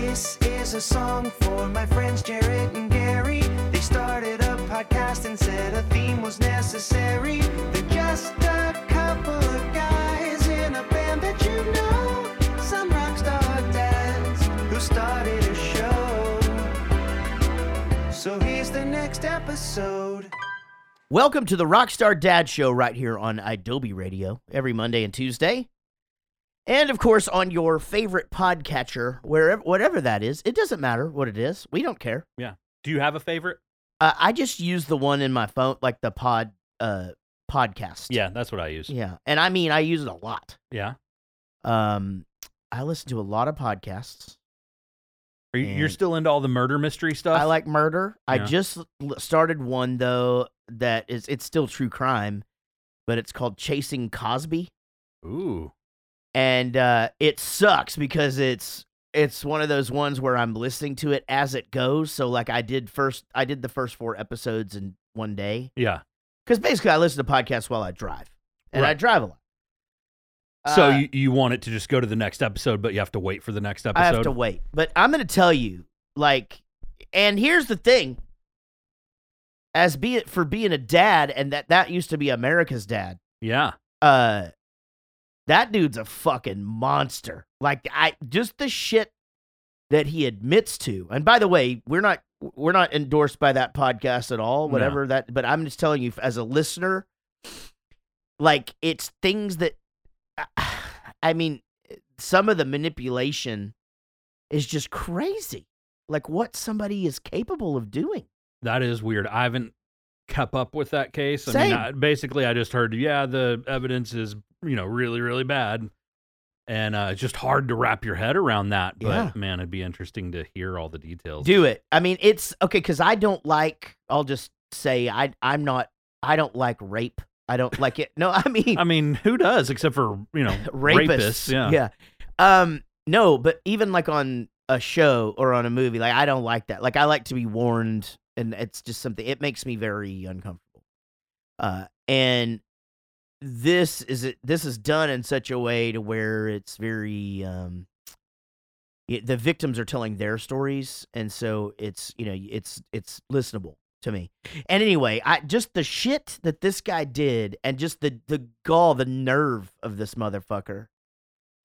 This is a song for my friends Jaret and Gary. They started a podcast and said a theme was necessary. They're just a couple of guys in a band that you know. Some rock star dads who started a show. So here's the next episode. Welcome to the Rockstar Dad Show right here on Adobe Radio every Monday and Tuesday. And of course on your favorite podcatcher, wherever whatever that is. It doesn't matter what it is. We don't care. Yeah. Do you have a favorite? Uh, I just use the one in my phone like the pod uh podcast. Yeah, that's what I use. Yeah. And I mean I use it a lot. Yeah. Um I listen to a lot of podcasts. Are you, you're still into all the murder mystery stuff? I like murder. I just l- started one though that is it's still true crime, but it's called Chasing Cosby. Ooh. And uh, it sucks because it's it's one of those ones where I'm listening to it as it goes. So like I did first, I did the first four episodes in one day Yeah. because basically I listen to podcasts while I drive, and I drive a lot. So Uh, you, you want it to just go to the next episode, but you have to wait for the next episode. I have to wait, but I'm going to tell you, like, and here's the thing: as be it for being a dad, and that that used to be America's dad. Yeah. uh that dude's a fucking monster. Like I just the shit that he admits to. And by the way, we're not we're not endorsed by that podcast at all, No. whatever that but I'm just telling you as a listener like it's things that I mean some of the manipulation is just crazy. Like what somebody is capable of doing. That is weird. I haven't kept up with that case. I Same. mean, I, basically, I just heard, yeah, the evidence is, you know, really, really bad. And uh, it's just hard to wrap your head around that. But Yeah. man, it'd be interesting to hear all the details. Do it. I mean, it's okay because I don't like. I'll just say I. I'm not. I don't like rape. I don't like it. No, I mean I mean, who does except for, you know, rapists. Yeah. Yeah. Um. No, but even like on a show or on a movie, like I don't like that. Like I like to be warned, and it's just something. It makes me very uncomfortable. Uh. And this is it. This is done in such a way to where it's very um. it- the victims are telling their stories, and so it's you know it's it's listenable to me. And anyway, I just the shit that this guy did, and just the the gall, the nerve of this motherfucker.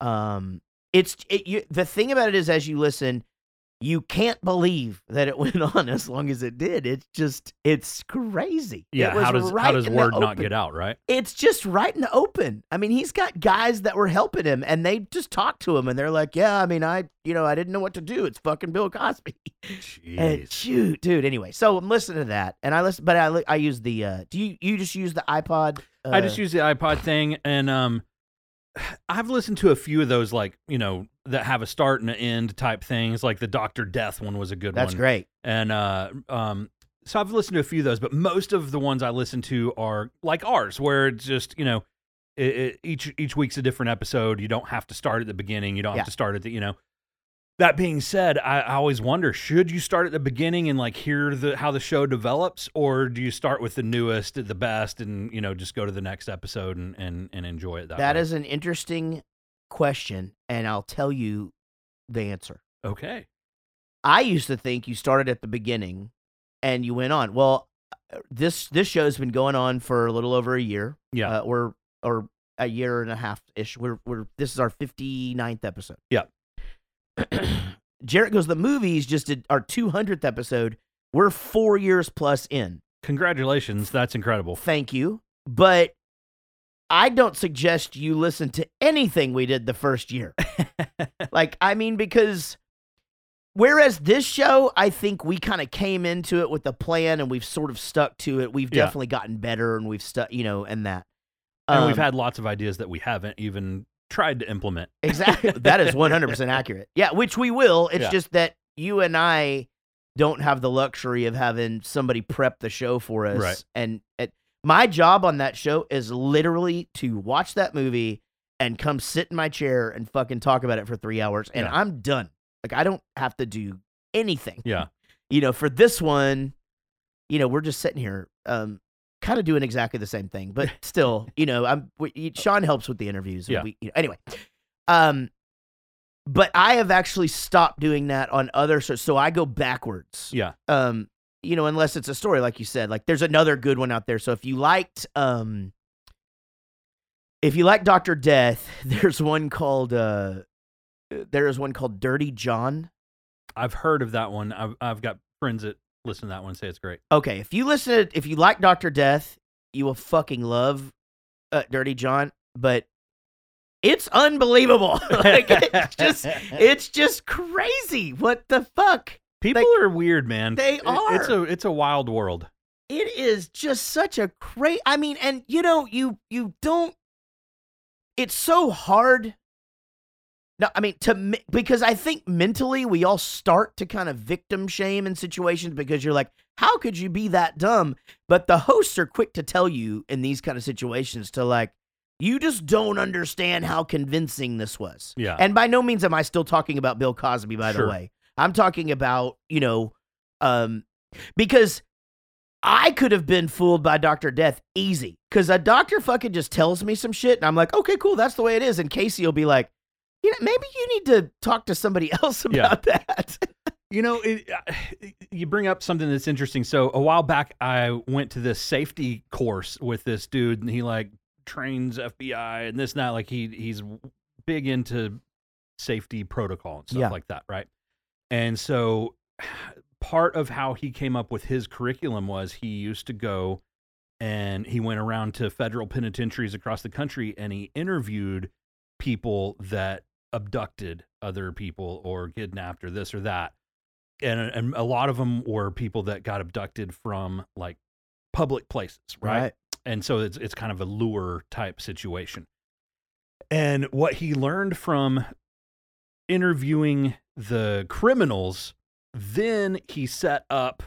Um, it's it, you, the thing about it is, as you listen, you can't believe that it went on as long as it did. It's just it's crazy. It Yeah. How does, right how does word not get out, right? It's just right in the open. I mean, he's got guys that were helping him, and they just talked to him, and they're like, "Yeah, I mean, I, you know, I didn't know what to do. It's fucking Bill Cosby." And Jeez. shoot, dude. Anyway, so I'm listening to that, and I listen, but I I use the. uh Do you you just use the iPod? Uh, I just use the iPod thing, and um, I've listened to a few of those, like you know, that have a start and an end type things. Like the Doctor Death one was a good That's one. That's great. And uh, um, so I've listened to a few of those, but most of the ones I listen to are like ours, where it's just you know, it, it, each each week's a different episode. You don't have to start at the beginning. You don't Yeah. have to start at the you know. That being said, I, I always wonder: should you start at the beginning and like hear the how the show develops, or do you start with the newest, the best, and you know just go to the next episode and and, and enjoy it that That way? is an interesting question, and I'll tell you the answer. okay. I used to think you started at the beginning and you went on. Well, uh, this this show's been going on for a little over a year. Yeah. Uh, or or a year and a half ish. We're we're this is our 59th episode. Yeah. Jaret goes the movies just did our 200th episode. We're 4 years plus in. Congratulations, that's incredible. Thank you. But I don't suggest you listen to anything we did the first year. like, I mean, because whereas this show, I think we kind of came into it with a plan and we've sort of stuck to it. We've Yeah. definitely gotten better and we've stuck, you know, and that. and we've Um, had lots of ideas that we haven't even tried to implement. exactly that is 100% accurate. Yeah, which we will. It's Yeah. just that you and I don't have the luxury of having somebody prep the show for us. Right. And it, my job on that show is literally to watch that movie and come sit in my chair and fucking talk about it for three hours, and Yeah. I'm done. Like I don't have to do anything. Yeah. You know, for this one, you know, we're just sitting here, um, kind of doing exactly the same thing, but still, you know, I'm we, Sean helps with the interviews. Yeah. We, you know, anyway, um, but I have actually stopped doing that on other so so I go backwards. Yeah. Um, you know, unless it's a story like you said. Like there's another good one out there. So if you liked um if you like Dr. Death, there's one called uh there is one called Dirty John. I've heard of that one. I've I've got friends that listen to that one say it's great. Okay, if you listen to, if you like Dr. Death, you will fucking love uh, Dirty John, but it's unbelievable. like it's just it's just crazy. What the fuck? People Like, are weird, man. they It- It's a it's a wild world. It is just such a crazy. I mean, and you know, you you don't. It's so hard. No, I mean to because I think mentally we all start to kind of victim shame in situations because you're like, how could you be that dumb? But the hosts are quick to tell you in these kind of situations to like, you just don't understand how convincing this was. Yeah. And by no means am I still talking about Bill Cosby, by Sure. the way. I'm talking about, you know, um, because I could have been fooled by Dr. Death easy. Because a doctor fucking just tells me some shit, and I'm like, okay, cool, that's the way it is. And Casey will be like, you know, maybe you need to talk to somebody else Yeah. about that. You know, it, uh, you bring up something that's interesting. So a while back, I went to this safety course with this dude, and he like trains FBI and this and that. Like he he's big into safety protocol and stuff Yeah. like that, right? And so part of how he came up with his curriculum was he used to go and he went around to federal penitentiaries across the country and he interviewed people that abducted other people or kidnapped or this or that. And and a lot of them were people that got abducted from like public places right, and so it's it's kind of a lure type situation. And what he learned from interviewing the criminals then he set up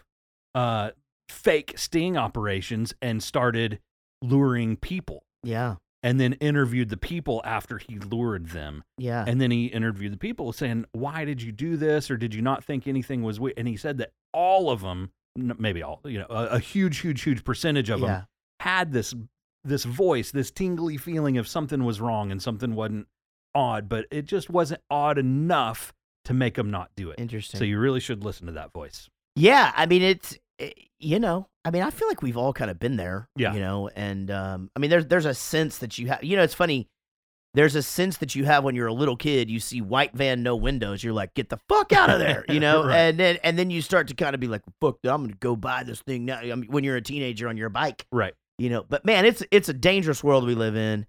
uh fake sting operations and started luring people Yeah. and then interviewed the people after he lured them Yeah. and then he interviewed the people saying, "Why did you do this, or did you not think anything was?" We-? And he said that all of them, maybe all, you know, a, a huge, huge, huge percentage of yeah. them had this this voice, this tingly feeling of something was wrong and something wasn't odd, but it just wasn't odd enough to make them not do it. Interesting. So you really should listen to that voice. Yeah, I mean it's eh, you know, I mean I feel like we've all kind of been there, Yeah. you know, and um I mean there's there's a sense that you have you know it's funny there's a sense that you have when you're a little kid you see white van no windows you're like get the fuck out of there you know Right. and then and then you start to kind of be like fuck I'm going to go buy this thing now I mean, when you're a teenager on your bike Right. you know but man it's it's a dangerous world we live in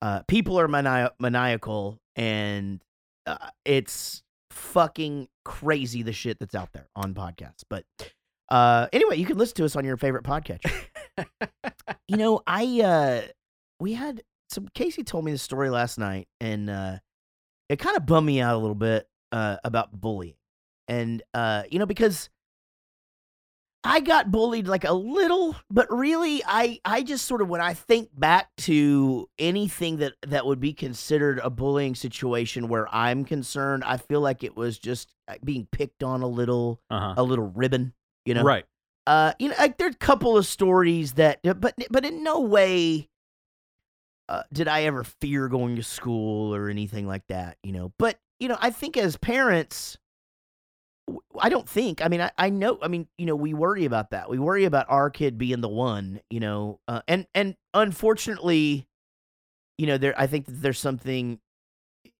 uh people are mani- maniacal and uh, it's fucking crazy the shit that's out there on podcasts but uh anyway you can listen to us on your favorite podcast. you know i uh we had some casey told me the story last night and uh it kind of bummed me out a little bit uh about bullying and uh you know because I got bullied like a little, but really I I just sort of when I think back to anything that that would be considered a bullying situation where I'm concerned, I feel like it was just uh, being picked on a little, Uh huh. a little ribbon, you know. Right. Uh you know, like there's a couple of stories that but but in no way uh, did I ever fear going to school or anything like that, you know. But, you know, I think as parents I don't think. I mean, I, I know. I mean, you know, we worry about that. We worry about our kid being the one, you know, uh, and and unfortunately, you know, there. I think that there's something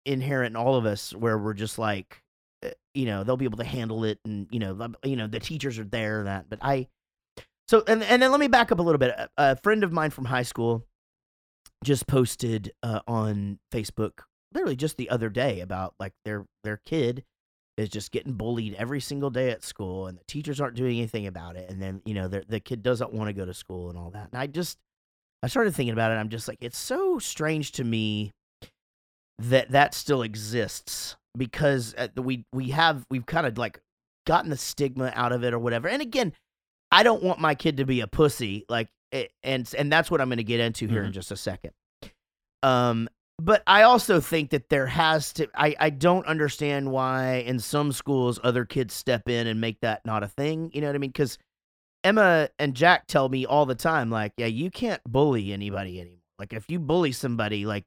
inherent in all of us where we're just like, uh, you know, they'll be able to handle it, and you know, you know, the teachers are there. and That, but I. So and and then let me back up a little bit. A, a friend of mine from high school just posted uh, on Facebook literally just the other day about like their their kid is just getting bullied every single day at school and the teachers aren't doing anything about it and then you know the the kid doesn't want to go to school and all that and i just i started thinking about it i'm just like it's so strange to me that that still exists because uh, we we have we've kind of like gotten the stigma out of it or whatever and again i don't want my kid to be a pussy like and and that's what i'm going to get into here in just a second. Um but I also think that there has to I, I don't understand why in some schools other kids step in and make that not a thing. You know what I mean? Because Emma and Jack tell me all the time, like, yeah, you can't bully anybody anymore. Like if you bully somebody, like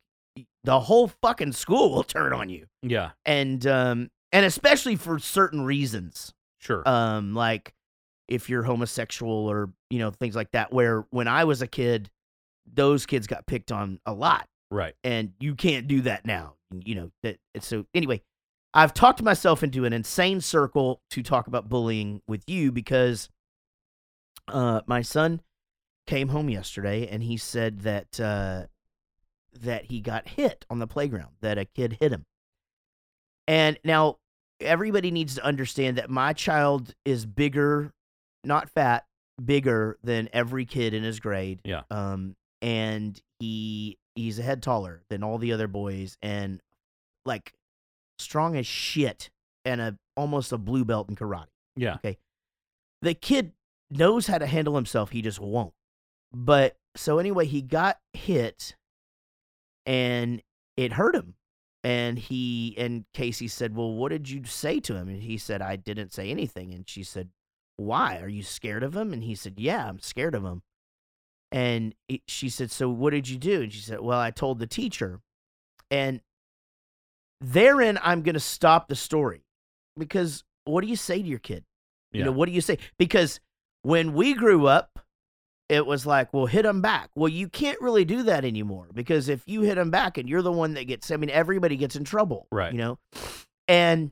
the whole fucking school will turn on you. Yeah. And um and especially for certain reasons. Sure. Um like if you're homosexual or, you know, things like that where when I was a kid those kids got picked on a lot right. and you can't do that now. You know that. So anyway, I've talked myself into an insane circle to talk about bullying with you because uh, my son came home yesterday and he said that uh, that he got hit on the playground. That a kid hit him. And now everybody needs to understand that my child is bigger, not fat, bigger than every kid in his grade. Yeah. Um, and he he's a head taller than all the other boys and like strong as shit and a almost a blue belt in karate. Yeah. Okay. The kid knows how to handle himself, he just won't. But so anyway, he got hit and it hurt him. And he and Casey said, "Well, what did you say to him?" And he said, "I didn't say anything." And she said, "Why? Are you scared of him?" And he said, "Yeah, I'm scared of him." And it, she said, "So what did you do?" And she said, "Well, I told the teacher." And therein, I'm going to stop the story because what do you say to your kid? You know, what do you say? Because when we grew up, it was like, well, hit them back. Well, you can't really do that anymore because if you hit them back and you're the one that gets, I mean, everybody gets in trouble, Right. You know, and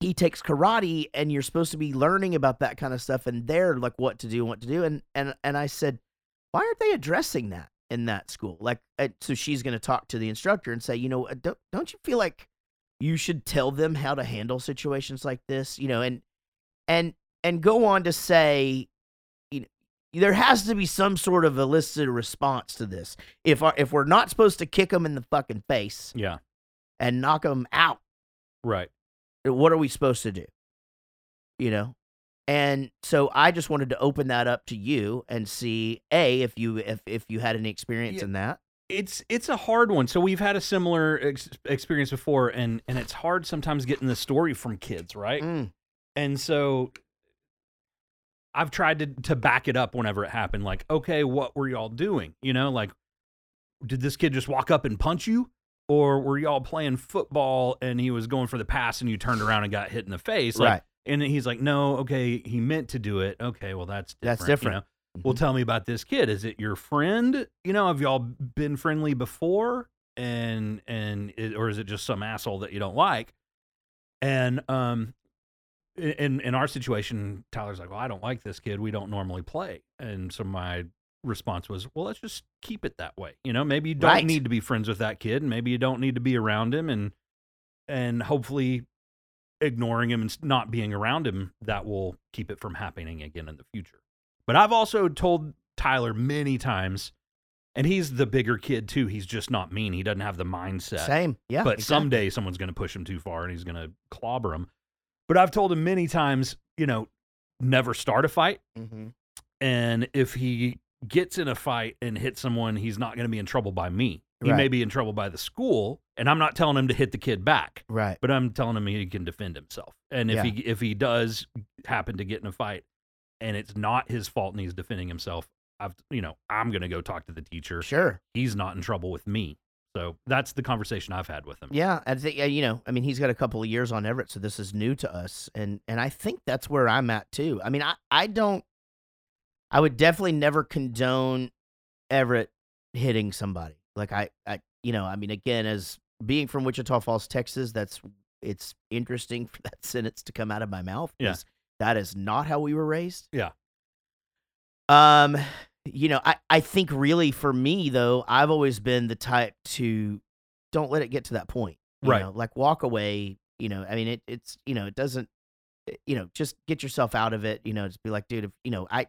he takes karate, and you're supposed to be learning about that kind of stuff, and they're like what to do, and what to do, and and and I said, why aren't they addressing that in that school? Like, uh, so she's going to talk to the instructor and say, you know, uh, don't don't you feel like you should tell them how to handle situations like this, you know, and and and go on to say, you know, there has to be some sort of elicited response to this. If our, if we're not supposed to kick them in the fucking face Yeah. and knock them out, Right. what are we supposed to do? You know, and so I just wanted to open that up to you and see a if you if if you had any experience Yeah. in that. It's it's a hard one. So we've had a similar ex- experience before, and and it's hard sometimes getting the story from kids, right? Mm, And so I've tried to to back it up whenever it happened. Like, okay, what were y'all doing? You know, like, did this kid just walk up and punch you, or were y'all playing football and he was going for the pass and you turned around and got hit in the face? Like, right. And he's like, no, okay, he meant to do it. Okay, well that's different. That's you different. know? Well, tell me about this kid. Is it your friend? You know, have y'all been friendly before? And and it, or is it just some asshole that you don't like? And um, in in our situation, Tyler's like, well, I don't like this kid. We don't normally play. And so my response was, well, let's just keep it that way. You know, maybe you don't Right. need to be friends with that kid, and maybe you don't need to be around him, and and hopefully ignoring him and not being around him that will keep it from happening again in the future. But I've also told Tyler many times, and he's the bigger kid too. He's just not mean. He doesn't have the mindset. Same. Yeah. but exactly. someday someone's going to push him too far and he's going to clobber him. But I've told him many times, you know, never start a fight. Mhm. And if he gets in a fight and hits someone, he's not going to be in trouble by me. He may be in trouble by the school. And I'm not telling him to hit the kid back Right. but I'm telling him he can defend himself. And if Yeah. he if he does happen to get in a fight and it's not his fault and he's defending himself, I've you know, I'm going to go talk to the teacher. Sure. He's not in trouble with me. So that's the conversation I've had with him. Yeah, I think yeah, you know, I mean, he's got a couple of years on Everett, so this is new to us, and and I think that's where I'm at too. I mean, I I don't, I would definitely never condone Everett hitting somebody. Like I I you know, I mean, again, as being from Wichita Falls, Texas, that's it's interesting for that sentence to come out of my mouth. Yeah. 'cause that is not how we were raised. Yeah. Um, you know, I I think really for me though, I've always been the type to don't let it get to that point. You Right. know, like walk away. You know, I mean, it it's you know, it doesn't. eh, You know, just get yourself out of it. You know, just be like, dude, if you know, I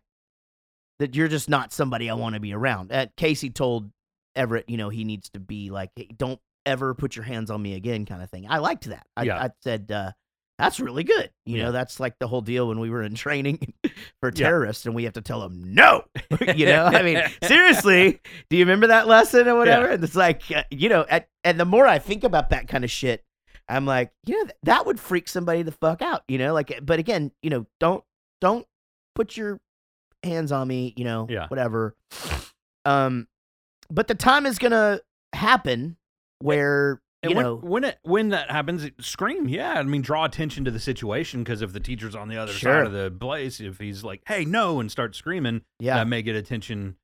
that you're just not somebody I want to be around. Uh, Casey told Everett, you know, he needs to be like, hey, don't ever put your hands on me again, kind of thing. I liked that. I, Yeah. I said, uh, that's really good. You Yeah. know, that's like the whole deal when we were in training for Yeah. terrorists and we have to tell them no. you know, I mean, seriously, do you remember that lesson or whatever? And it's like, uh, you know, at, and the more I think about that kind of shit, I'm like, you know, th- that would freak somebody the fuck out, you know, like, but again, you know, don't, don't put your hands on me, you know, Yeah. whatever. Um, but the time is going to happen where And you when, know when it when that happens, scream. Yeah, I mean, draw attention to the situation because if the teacher's on the other Sure. side of the place, if he's like, "Hey, no," and starts screaming, yeah that may get attention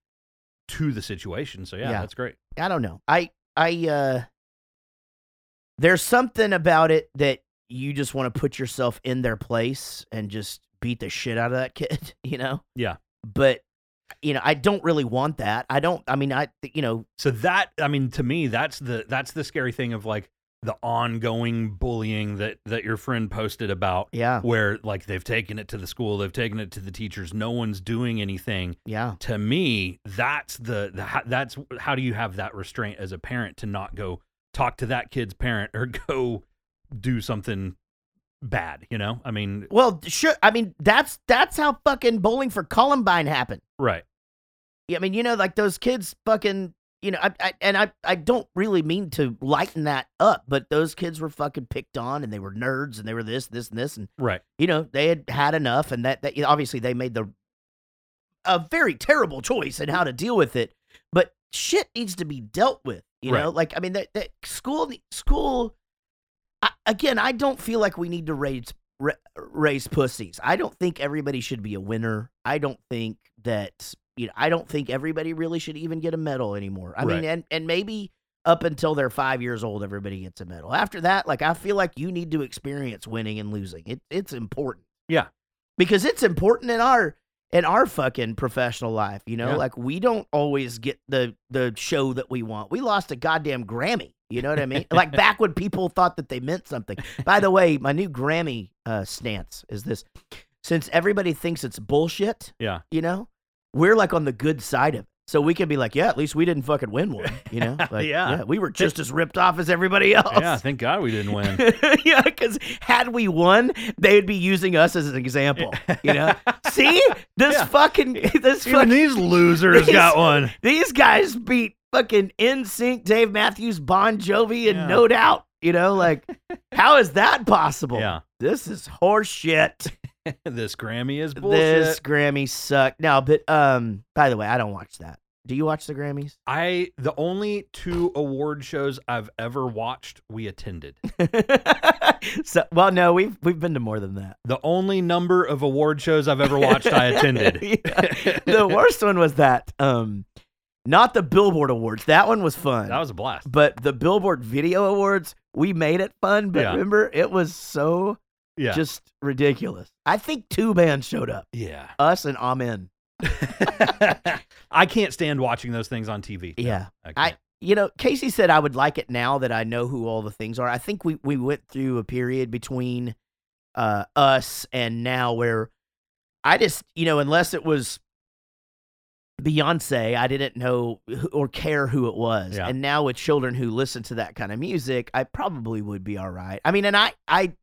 to the situation. So yeah, Yeah. that's great. I don't know. I I uh there's something about it that you just want to put yourself in their place and just beat the shit out of that kid, you know? Yeah. But you know, I don't really want that. I don't I mean I you know, So that I mean, to me, that's the that's the scary thing of like the ongoing bullying that that your friend posted about. yeah. Where like they've taken it to the school, they've taken it to the teachers. No one's doing anything. Yeah. to me that's the, the that's how do you have that restraint as a parent to not go talk to that kid's parent or go do something bad you know i mean Well, sure. I mean, that's that's how fucking bowling for Columbine happened. right Yeah, I mean, you know, like those kids fucking, you know, I, I and I I don't really mean to lighten that up, but those kids were fucking picked on and they were nerds and they were this, this, and this, and right you know, they had had enough, and that, that obviously they made the a very terrible choice in how to deal with it. But shit needs to be dealt with, you know. Like I mean, that, that school school. I, again, I don't feel like we need to raise raise pussies. I don't think everybody should be a winner. I don't think that you know. I don't think everybody really should even get a medal anymore. I mean, and and maybe up until they're five years old, everybody gets a medal. After that, like I feel like you need to experience winning and losing. It it's important yeah because it's important in our in our fucking professional life you know Yeah. like we don't always get the the show that we want we lost a goddamn grammy you know what i mean? Like back when people thought that they meant something. By the way my new grammy uh stance is this. Since everybody thinks it's bullshit yeah. you know we're like on the good side of it. So we can be like yeah at least we didn't fucking win one you know? Like Yeah. we were just as ripped off as everybody else. Yeah thank god we didn't win. Yeah, because had we won, they'd be using us as an example. You know, see? This Yeah. fucking this even fucking, these losers These- got one. these guys beat fucking NSYNC Dave Matthews, Bon Jovi, and Yeah. No Doubt. You know, like how is that possible? yeah this is horseshit. this grammy is bullshit This Grammy sucked. No, but um, by the way, I don't watch that. Do you watch the Grammys? i the only two award shows i've ever watched we attended so, well, no, we've we've been to more than that. the only number of award shows i've ever watched i attended Yeah. The worst one was that, um, not the Billboard Awards. That one was fun. that was a blast but the Billboard Video Awards, we made it fun. But Yeah. remember, it was so yeah just ridiculous. I think two bands showed up, yeah us and Amen. I can't stand watching those things on TV. Yeah. I, I, you know, Casey said I would like it now that I know who all the things are. I think we we went through a period between uh us and now where I just, you know, unless it was Beyonce, I didn't know or care who it was. Yeah. And now with children who listen to that kind of music, I probably would be all right. I mean, and I I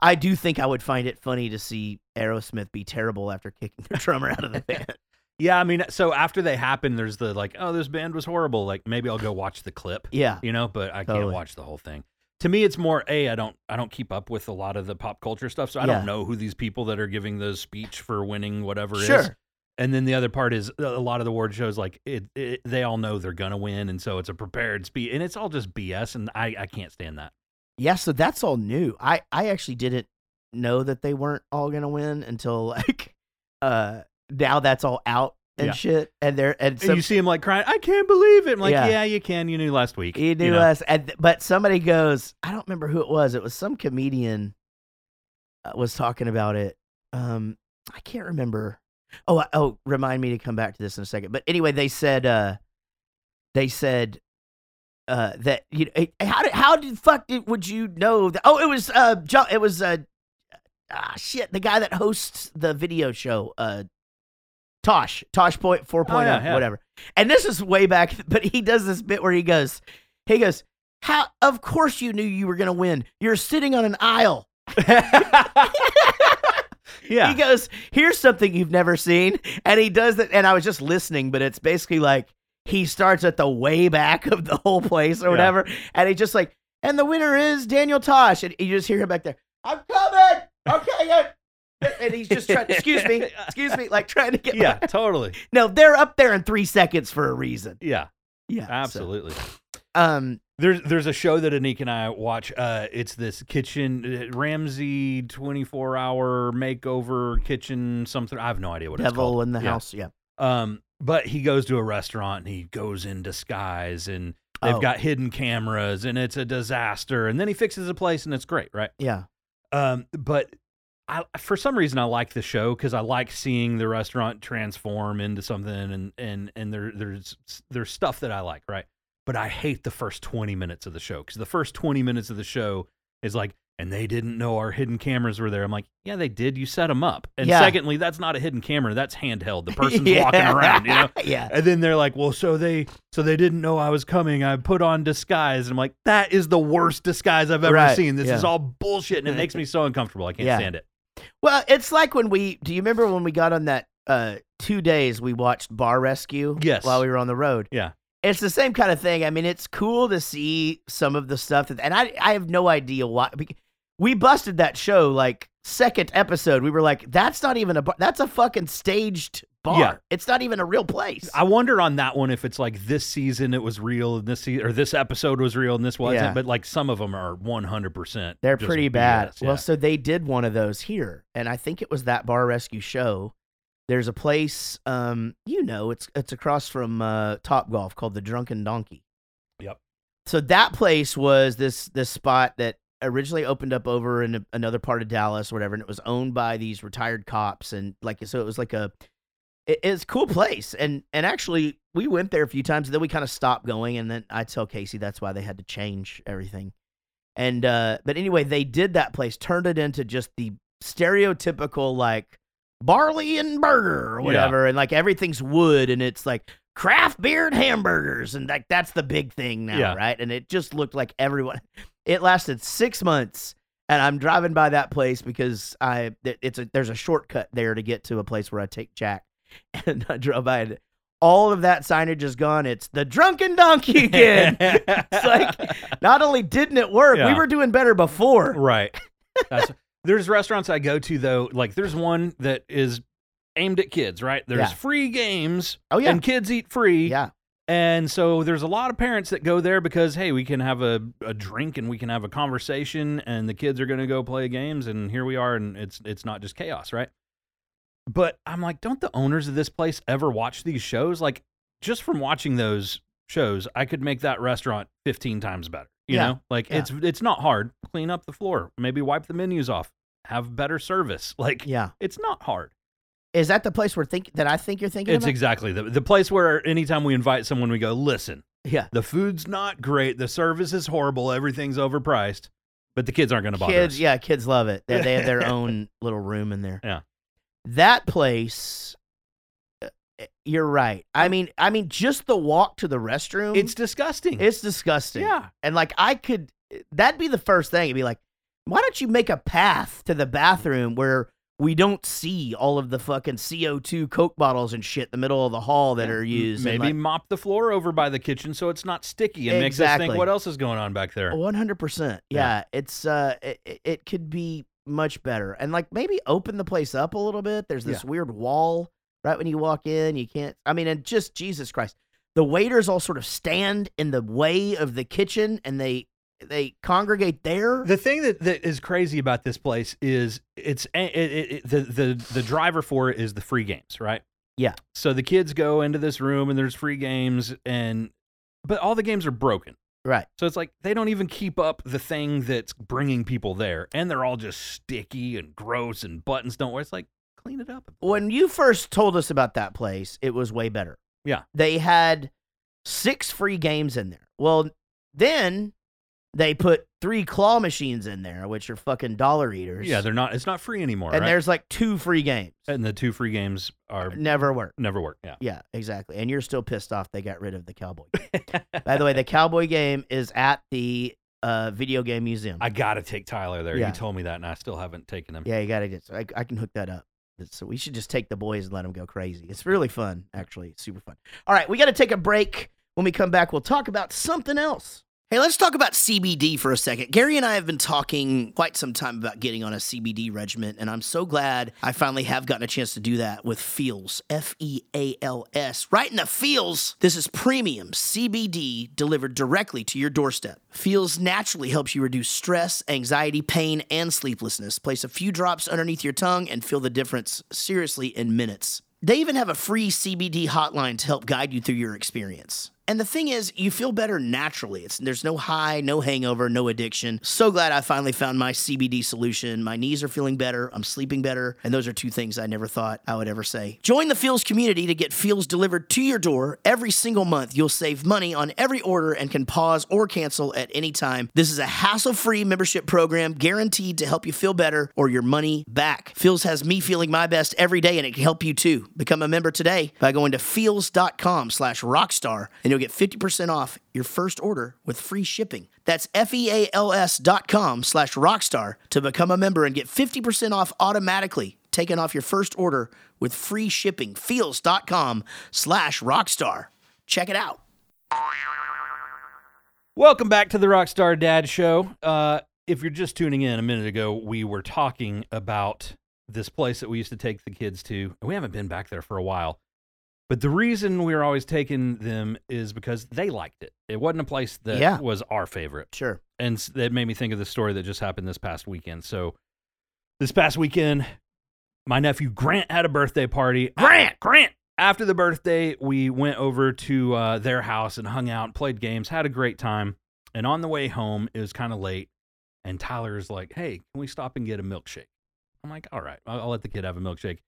I do think I would find it funny to see Aerosmith be terrible after kicking their drummer out of the band. yeah, I mean, so after they happen, there's the like, oh, this band was horrible. Like maybe I'll go watch the clip, Yeah. you know, but I can't watch the whole thing. To me, it's more a I don't I don't keep up with a lot of the pop culture stuff, so I Yeah. don't know who these people that are giving the speech for winning whatever is. And then the other part is a lot of the award shows like it, it they all know they're gonna win, and so it's a prepared speech, and it's all just BS, and I I can't stand that. Yeah, so that's all new. I I actually didn't know that they weren't all gonna win until like uh now that's all out and Yeah. shit. And they're and And you see him like crying, I can't believe it. I'm like, Yeah. yeah, you can. You knew last week. you knew know? us and but somebody goes, I don't remember who it was. It was some comedian uh, was talking about it. Um I can't remember. Oh, oh, remind me to come back to this in a second. But anyway, they said uh they said uh that you know eh, how did how did fuck did would you know that oh it was uh Jo- it was uh ah shit the guy that hosts the video show uh Tosh Tosh point 4.0 Oh, yeah, yeah. whatever and this is way back but he does this bit where he goes he goes how of course you knew you were gonna win you're sitting on an aisle yeah. he goes, "Here's something you've never seen," and he does that. And I was just listening, but it's basically like he starts at the way back of the whole place or Yeah. whatever, and he just like, and the winner is Daniel Tosh, and you just hear him back there. I'm coming. Okay. yeah." And he's just trying. Excuse me. Excuse me. Like trying to get. yeah, totally. No, they're up there in three seconds for a reason. Yeah, Yeah. so, absolutely. um. There's there's a show that Anik and I watch. Uh, it's this kitchen uh, Ramsay 24 hour makeover kitchen something. I have no idea what it's Devil called. in the Yeah. house. Yeah. Um, but he goes to a restaurant and he goes in disguise and they've Oh. got hidden cameras and it's a disaster. And then he fixes the place and it's great, right? Yeah. Um, but I, for some reason, I like the show because I like seeing the restaurant transform into something, and and and there there's there's stuff that I like, right? But I hate the first twenty minutes of the show because the first twenty minutes of the show is like, and they didn't know our hidden cameras were there. I'm like, yeah, they did. You set them up. And Yeah. secondly, that's not a hidden camera. That's handheld. The person's Yeah. walking around, you know. yeah. And then they're like, "Well, so they so they didn't know I was coming. I put on disguise." And I'm like, "That is the worst disguise I've ever Right, seen. This yeah. is all bullshit, and it makes me so uncomfortable. I can't stand it." Well, it's like when we. Do you remember when we got on that uh, two days we watched Bar Rescue? Yes. While we were on the road. Yeah. It's the same kind of thing. I mean, it's cool to see some of the stuff that, and I I have no idea why. We busted that show like second episode. We were like, that's not even a bar. That's a fucking staged bar. Yeah. It's not even a real place. I wonder on that one if it's like this season it was real and this se- or this episode was real and this wasn't. Yeah. But like some of them are 100. percent They're pretty bad. Well, so they did one of those here, and I think it was that bar rescue show. There's a place, um, you know, it's it's across from uh, Top Golf called the Drunken Donkey. Yep. So that place was this this spot that originally opened up over in a, another part of Dallas, or whatever, and it was owned by these retired cops, and like so, it was like a it, it's a cool place, and and actually we went there a few times, and then we kind of stopped going, and then I tell Casey that's why they had to change everything. And uh but anyway, they did that place, turned it into just the stereotypical like barley and burger or Yeah. whatever, and like everything's wood and it's like craft beer and hamburgers and like that's the big thing now, Yeah. right? And it just looked like everyone it lasted six months and I'm driving by that place because I it's a there's a shortcut there to get to a place where I take Jack. And I drove by and all of that signage is gone. It's the drunken donkey again. it's like not only didn't it work, we were doing better before. right. That's, there's restaurants I go to though. Like there's one that is aimed at kids. Right. There's Yeah. free games. Oh, yeah. And kids eat free. Yeah. And so there's a lot of parents that go there because hey, we can have a, a drink and we can have a conversation and the kids are going to go play games and here we are and it's it's not just chaos, right? But I'm like, don't the owners of this place ever watch these shows? Like just from watching those shows, I could make that restaurant 15 times better. You Yeah. know? Like Yeah. it's it's not hard. Clean up the floor, maybe wipe the menus off, have better service. Like Yeah. it's not hard. Is that the place where think that I think you're thinking It's about? exactly the the place where anytime we invite someone we go, "Listen, yeah. the food's not great. The service is horrible. Everything's overpriced. But the kids aren't going to bother Kids, us. yeah, kids love it. They, they have their own little room in there. Yeah. That place you're right. I mean, I mean just the walk to the restroom. It's disgusting. it's disgusting. yeah. And like I could that'd be the first thing. It'd be like, why don't you make a path to the bathroom where we don't see all of the fucking CO2 Coke bottles and shit in the middle of the hall that are used? Maybe like, mop the floor over by the kitchen so it's not sticky and makes us think what else is going on back there. One hundred percent. Yeah. Yeah, it's uh, it, it- it could be much better, and like maybe open the place up a little bit. There's this weird wall right when you walk in. You can't. I mean, and just Jesus Christ, the waiters all sort of stand in the way of the kitchen, and they they congregate there. The thing that, that is crazy about this place is it's it, it, it, the the the driver for it is the free games, right? Yeah. So the kids go into this room and there's free games and but all the games are broken. right. So it's like they don't even keep up the thing that's bringing people there, and they're all just sticky and gross, and buttons don't work. It's like clean it up. When you first told us about that place, it was way better. Yeah. They had six free games in there. Well, then they put three claw machines in there, which are fucking dollar eaters. Yeah, they're not. It's not free anymore. and right? there's like two free games. and the two free games are Never work. never work. Yeah. Yeah, exactly. And you're still pissed off they got rid of the cowboy. game. By the way, the cowboy game is at the uh, video game museum. I gotta take Tyler there. Yeah. You told me that, and I still haven't taken him. yeah, you gotta get. I, I can hook that up. So we should just take the boys and let them go crazy. It's really fun, actually. Super fun. All right, we got to take a break. When we come back, we'll talk about something else. Hey, let's talk about CBD for a second. Gary and I have been talking quite some time about getting on a CBD regimen, and I'm so glad I finally have gotten a chance to do that with Feals, F E A L S. Right in the feels. This is premium CBD delivered directly to your doorstep. Feals naturally helps you reduce stress, anxiety, pain, and sleeplessness. Place a few drops underneath your tongue and feel the difference seriously in minutes. They even have a free CBD hotline to help guide you through your experience. And the thing is, you feel better naturally. It's, there's no high, no hangover, no addiction. So glad I finally found my CBD solution. My knees are feeling better, I'm sleeping better, and those are two things I never thought I would ever say. Join the Feals community to get Feals delivered to your door every single month. You'll save money on every order and can pause or cancel at any time. This is a hassle-free membership program guaranteed to help you feel better or your money back. Feals has me feeling my best every day, and it can help you too. Become a member today by going to feals.com slash rockstar, and you'll get 50% off your first order with free shipping. That's F-E-A-L-S dot com slash rockstar to become a member and get 50% off automatically, taken off your first order with free shipping. Feals.com slash rockstar. Check it out. Welcome back to the Rockstar Dad Show. Uh, if you're just tuning in a minute ago, we were talking about this place that we used to take the kids to. And we haven't been back there for a while. But the reason we were always taking them is because they liked it. It wasn't a place that Yeah. was our favorite. Sure. And that made me think of the story that just happened this past weekend. So, this past weekend, my nephew Grant had a birthday party. Grant, Grant. After the birthday, we went over to uh, their house and hung out, played games, had a great time. And on the way home, it was kind of late. And Tyler's like, "Hey, can we stop and get a milkshake?" I'm like, "All right, I'll, I'll let the kid have a milkshake."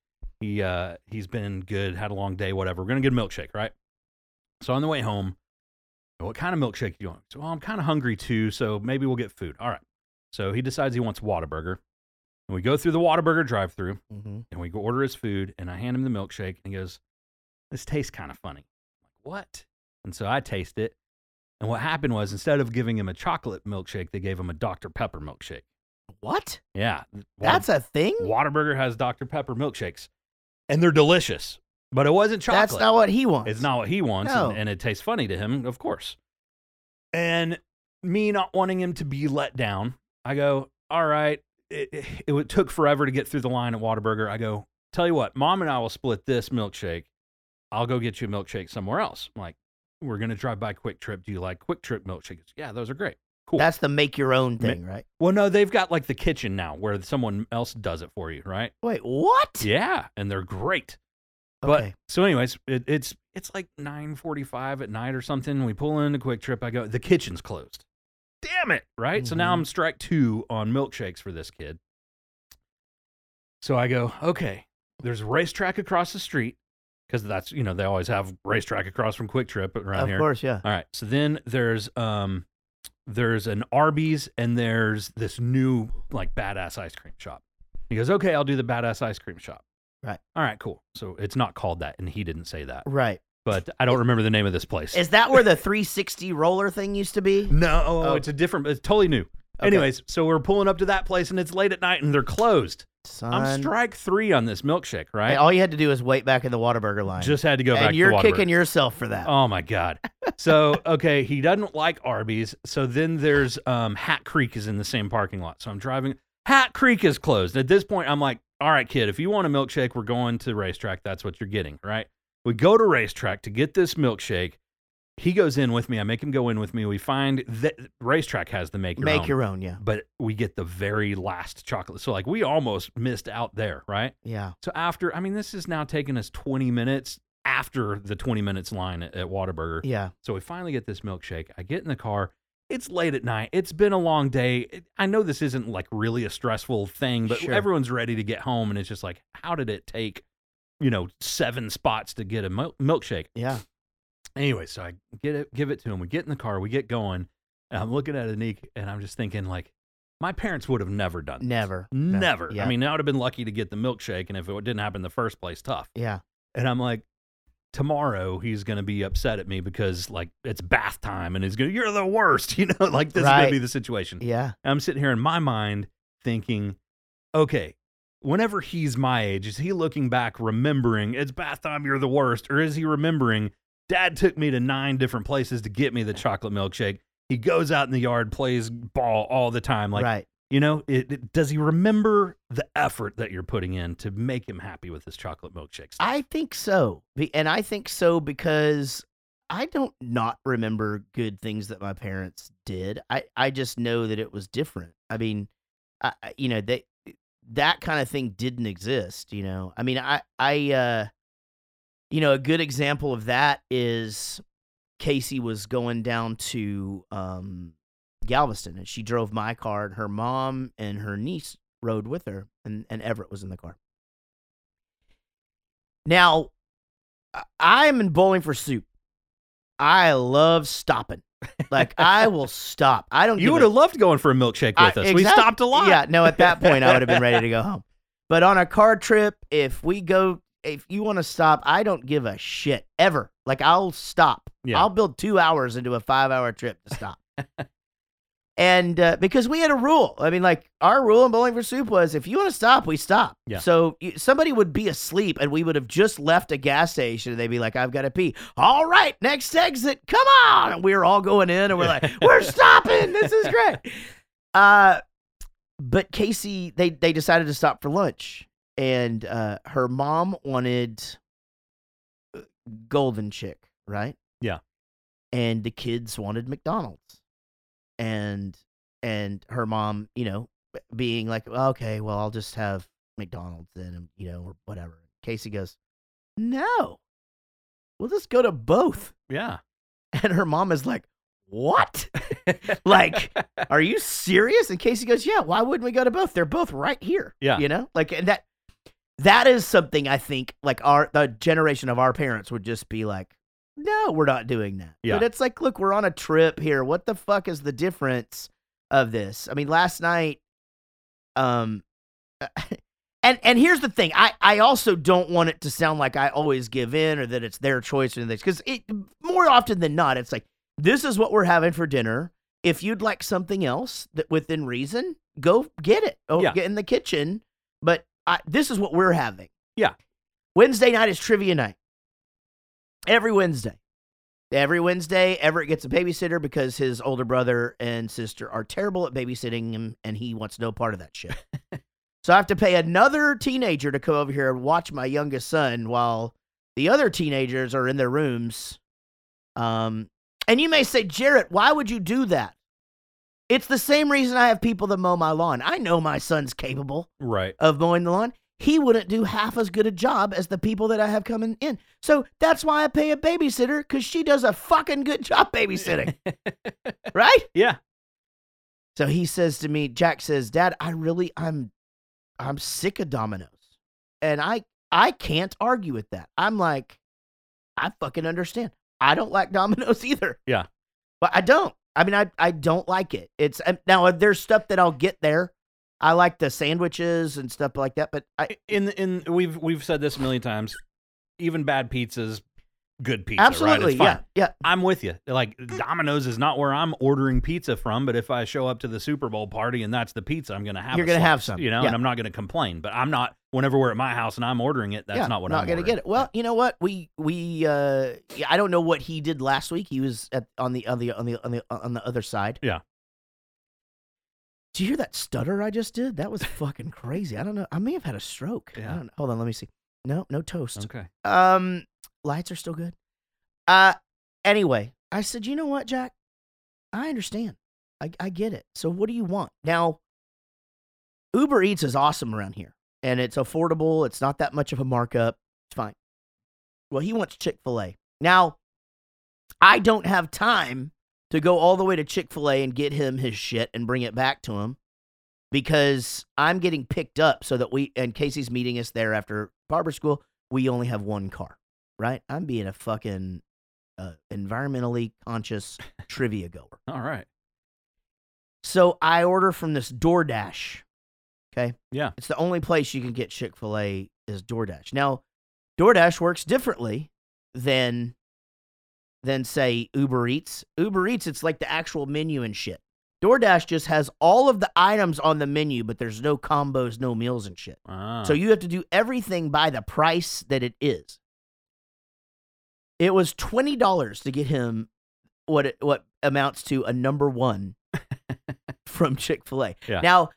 He uh, he's been good, had a long day, whatever. We're gonna get a milkshake, right? So on the way home, what kind of milkshake do you want? So well, I'm kind of hungry too, so maybe we'll get food. All right. So he decides he wants Whataburger. And we go through the Whataburger drive through Mm-hmm. and we go order his food and I hand him the milkshake and he goes, This tastes kind of funny. I'm like, what? And so I taste it. And what happened was instead of giving him a chocolate milkshake, they gave him a Dr. Pepper milkshake. What? Yeah. That's a thing? Whataburger has Dr. Pepper milkshakes. And they're delicious. But it wasn't chocolate. That's not what he wants. It's not what he wants, No. and, and it tastes funny to him, of course. And me not wanting him to be let down, I go, all right. It, it, it took forever to get through the line at Whataburger. I go, tell you what, mom and I will split this milkshake. I'll go get you a milkshake somewhere else. I'm like, we're gonna drive by QuikTrip. Do you like QuikTrip milkshakes? Yeah, those are great. Cool. That's the make your own thing, right? well, no, they've got like the kitchen now where someone else does it for you, right? Wait, what? Yeah, and they're great. But Okay. so, anyways, it, it's it's like nine forty five at night or something. We pull into QuikTrip. I go, the kitchen's closed. Damn it! Right. So now Mhm. I'm strike two on milkshakes for this kid. So I go, okay. There's a RaceTrac across the street because that's you know they always have RaceTrac across from QuikTrip around of here. Of course, yeah. All right. So then there's um there's an Arby's and there's this new like badass ice cream shop. He goes, "Okay, I'll do the badass ice cream shop." Right. All right, cool. So it's not called that and he didn't say that. Right. But I don't remember the name of this place. Is that where the 360 roller thing used to be? no, Oh. it's a different it's totally new. Okay. Anyways, so we're pulling up to that place and it's late at night and they're closed. Son. I'm strike 3 on this milkshake, right? Hey, all you had to do was wait back in the Whataburger line. Just had to go back and you're kicking yourself for that. Oh my god. So okay, he doesn't like Arby's. So then there's um, Hat Creek is in the same parking lot. So I'm driving. Hat Creek is closed. At this point, I'm like, all right, kid, if you want a milkshake, we're going to RaceTrac. That's what you're getting, right? We go to RaceTrac to get this milkshake. He goes in with me. I make him go in with me. We find that RaceTrac has the make your Make own, your own, yeah. but we get the very last chocolate. So like we almost missed out there, right? Yeah. So after, I mean, this is now taking us 20 minutes after the 20 minutes line at, at Whataburger. Yeah. So we finally get this milkshake. I get in the car. It's late at night. It's been a long day. I know this isn't like really a stressful thing, but Sure. everyone's ready to get home. And it's just like, how did it take, you know, seven spots to get a milkshake? Yeah. Anyway, so I get it, give it to him. We get in the car. We get going. And I'm looking at Anik and I'm just thinking, like, my parents would have never done this. Never. Never. Yeah. I mean, I would have been lucky to get the milkshake. And if it didn't happen in the first place, tough. Yeah. And I'm like, tomorrow he's going to be upset at me because like it's bath time and he's going to, you're the worst, you know, like this is going to be the situation. Yeah. And I'm sitting here in my mind thinking, okay, whenever he's my age, is he looking back remembering it's bath time, you're the worst? Or is he remembering dad took me to nine different places to get me the chocolate milkshake? He goes out in the yard, plays ball all the time. Like, right. you know, it, it- does he remember the effort that you're putting in to make him happy with his chocolate milkshake? stuff? I think so. And I think so because I don't not remember good things that my parents did. I, I just know that it was different. I mean, I, I- you know, they, that kind of thing didn't exist, you know. I mean, I, I, uh, you know, a good example of that is Casey was going down to um, Galveston and she drove my car and her mom and her niece rode with her and, and Everett was in the car. Now, I- I'm in bowling for soup. I love stopping. Like I will stop. I don't. you would have loved going for a milkshake I- with us. We stopped a lot. Yeah, no, at that point I would have been ready to go home. But on a car trip, if we go, if you want to stop, I don't give a shit ever. Like I'll stop. Yeah. I'll build two hours into a five-hour trip to stop. and uh, because we had a rule, I mean, like our rule in Bowling for Soup was, if you want to stop, we stop. Yeah. So you, somebody would be asleep, and we would have just left a gas station, and they'd be like, "I've got to pee." All right, next exit, come on! And we were all going in, and we're like, "We're stopping. This is great." Uh, but Casey, they they decided to stop for lunch, and uh, her mom wanted uh, Golden Chick, right? Yeah. And the kids wanted McDonald's, and and her mom, you know, being like, "Okay, well, I'll just have McDonald's then, and you know, or whatever." Casey goes, "No, we'll just go to both." Yeah. And her mom is like, "What?" like are you serious and casey goes yeah why wouldn't we go to both they're both right here Yeah. you know like and that that is something i think like our the generation of our parents would just be like no we're not doing that. Yeah. but it's like look we're on a trip here. What the fuck is the difference of this? I mean last night um and and here's the thing. I i also don't want it to sound like i always give in or that it's their choice or this because it more often than not it's like this is what we're having for dinner. If you'd like something else that within reason go get it oh Yeah. get in the kitchen. But I, this is what we're having. Yeah. wednesday night is trivia night. Every wednesday. Every wednesday everett gets a babysitter because his older brother and sister are terrible at babysitting him and he wants no part of that shit. So i have to pay another teenager to come over here and watch my youngest son while the other teenagers are in their rooms. Um and you may say, Jaret, why would you do that? It's the same reason I have people that mow my lawn. I know my son's capable Right. of mowing the lawn. He wouldn't do half as good a job as the people that I have coming in. So that's why I pay a babysitter because she does a fucking good job babysitting. right? Yeah. So he says to me, Jack says, Dad, I really I'm I'm sick of Domino's. And I I can't argue with that. I'm like, I fucking understand. I don't like Domino's either. Yeah. But I don't. I mean, I I don't like it. It's now uh, there's stuff that I'll get there. I like the sandwiches and stuff like that, but I In in we've we've said this a million times. Even bad pizzas, good pizza. absolutely, Right? Yeah, yeah. I'm with you. Like Domino's is not where I'm ordering pizza from, but if I show up to the Super Bowl party and that's the pizza, I'm going to have. You're gonna have some, you know, yeah. and I'm not going to complain. But I'm not. Whenever we're at my house and I'm ordering it, that's yeah, not what not I'm gonna ordering. get it. Well, you know what? We we uh yeah, I don't know what he did last week. He was at on the on the on the on the on the other side. Yeah. Did you hear that stutter I just did? That was fucking crazy. I don't know. I may have had a stroke. I Yeah. hold on, let me see. No, no toast. Okay. Um, lights are still good. Uh, anyway, I said, you know what, Jack? I understand. I, I get it. So what do you want now? Uber Eats is awesome around here, and it's affordable. It's not that much of a markup. It's fine. Well, he wants Chick Fil A now. I don't have time to go all the way to Chick Fil A and get him his shit and bring it back to him because I'm getting picked up so that we and Casey's meeting us there after barber school. We only have one car, right? I'm being a fucking uh, environmentally conscious trivia goer. All right. So I order from this DoorDash. Okay. Yeah. It's the only place you can get Chick fil A is DoorDash. Now, DoorDash works differently than than say Uber Eats. Uber Eats, it's like the actual menu and shit. DoorDash just has all of the items on the menu, but there's no combos, no meals and shit. Ah. So you have to do everything by the price that it is. It was twenty dollars to get him what it, what amounts to a number one from Chick Fil A. Yeah. Now,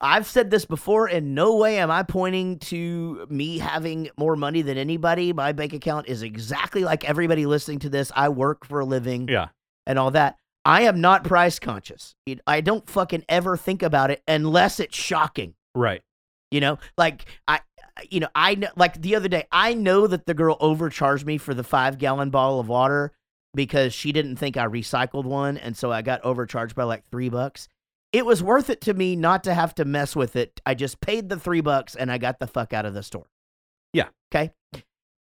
I've said this before. In no way am I pointing to me having more money than anybody. My bank account is exactly like everybody listening to this. I work for a living Yeah. and all that. I am not price conscious. I don't fucking ever think about it unless it's shocking. Right. You know, like I, you know, I know, like the other day, I know that the girl overcharged me for the five gallon bottle of water because she didn't think I recycled one, and so I got overcharged by like three bucks. It was worth it to me not to have to mess with it. I just paid the three bucks and I got the fuck out of the store. Yeah. Okay.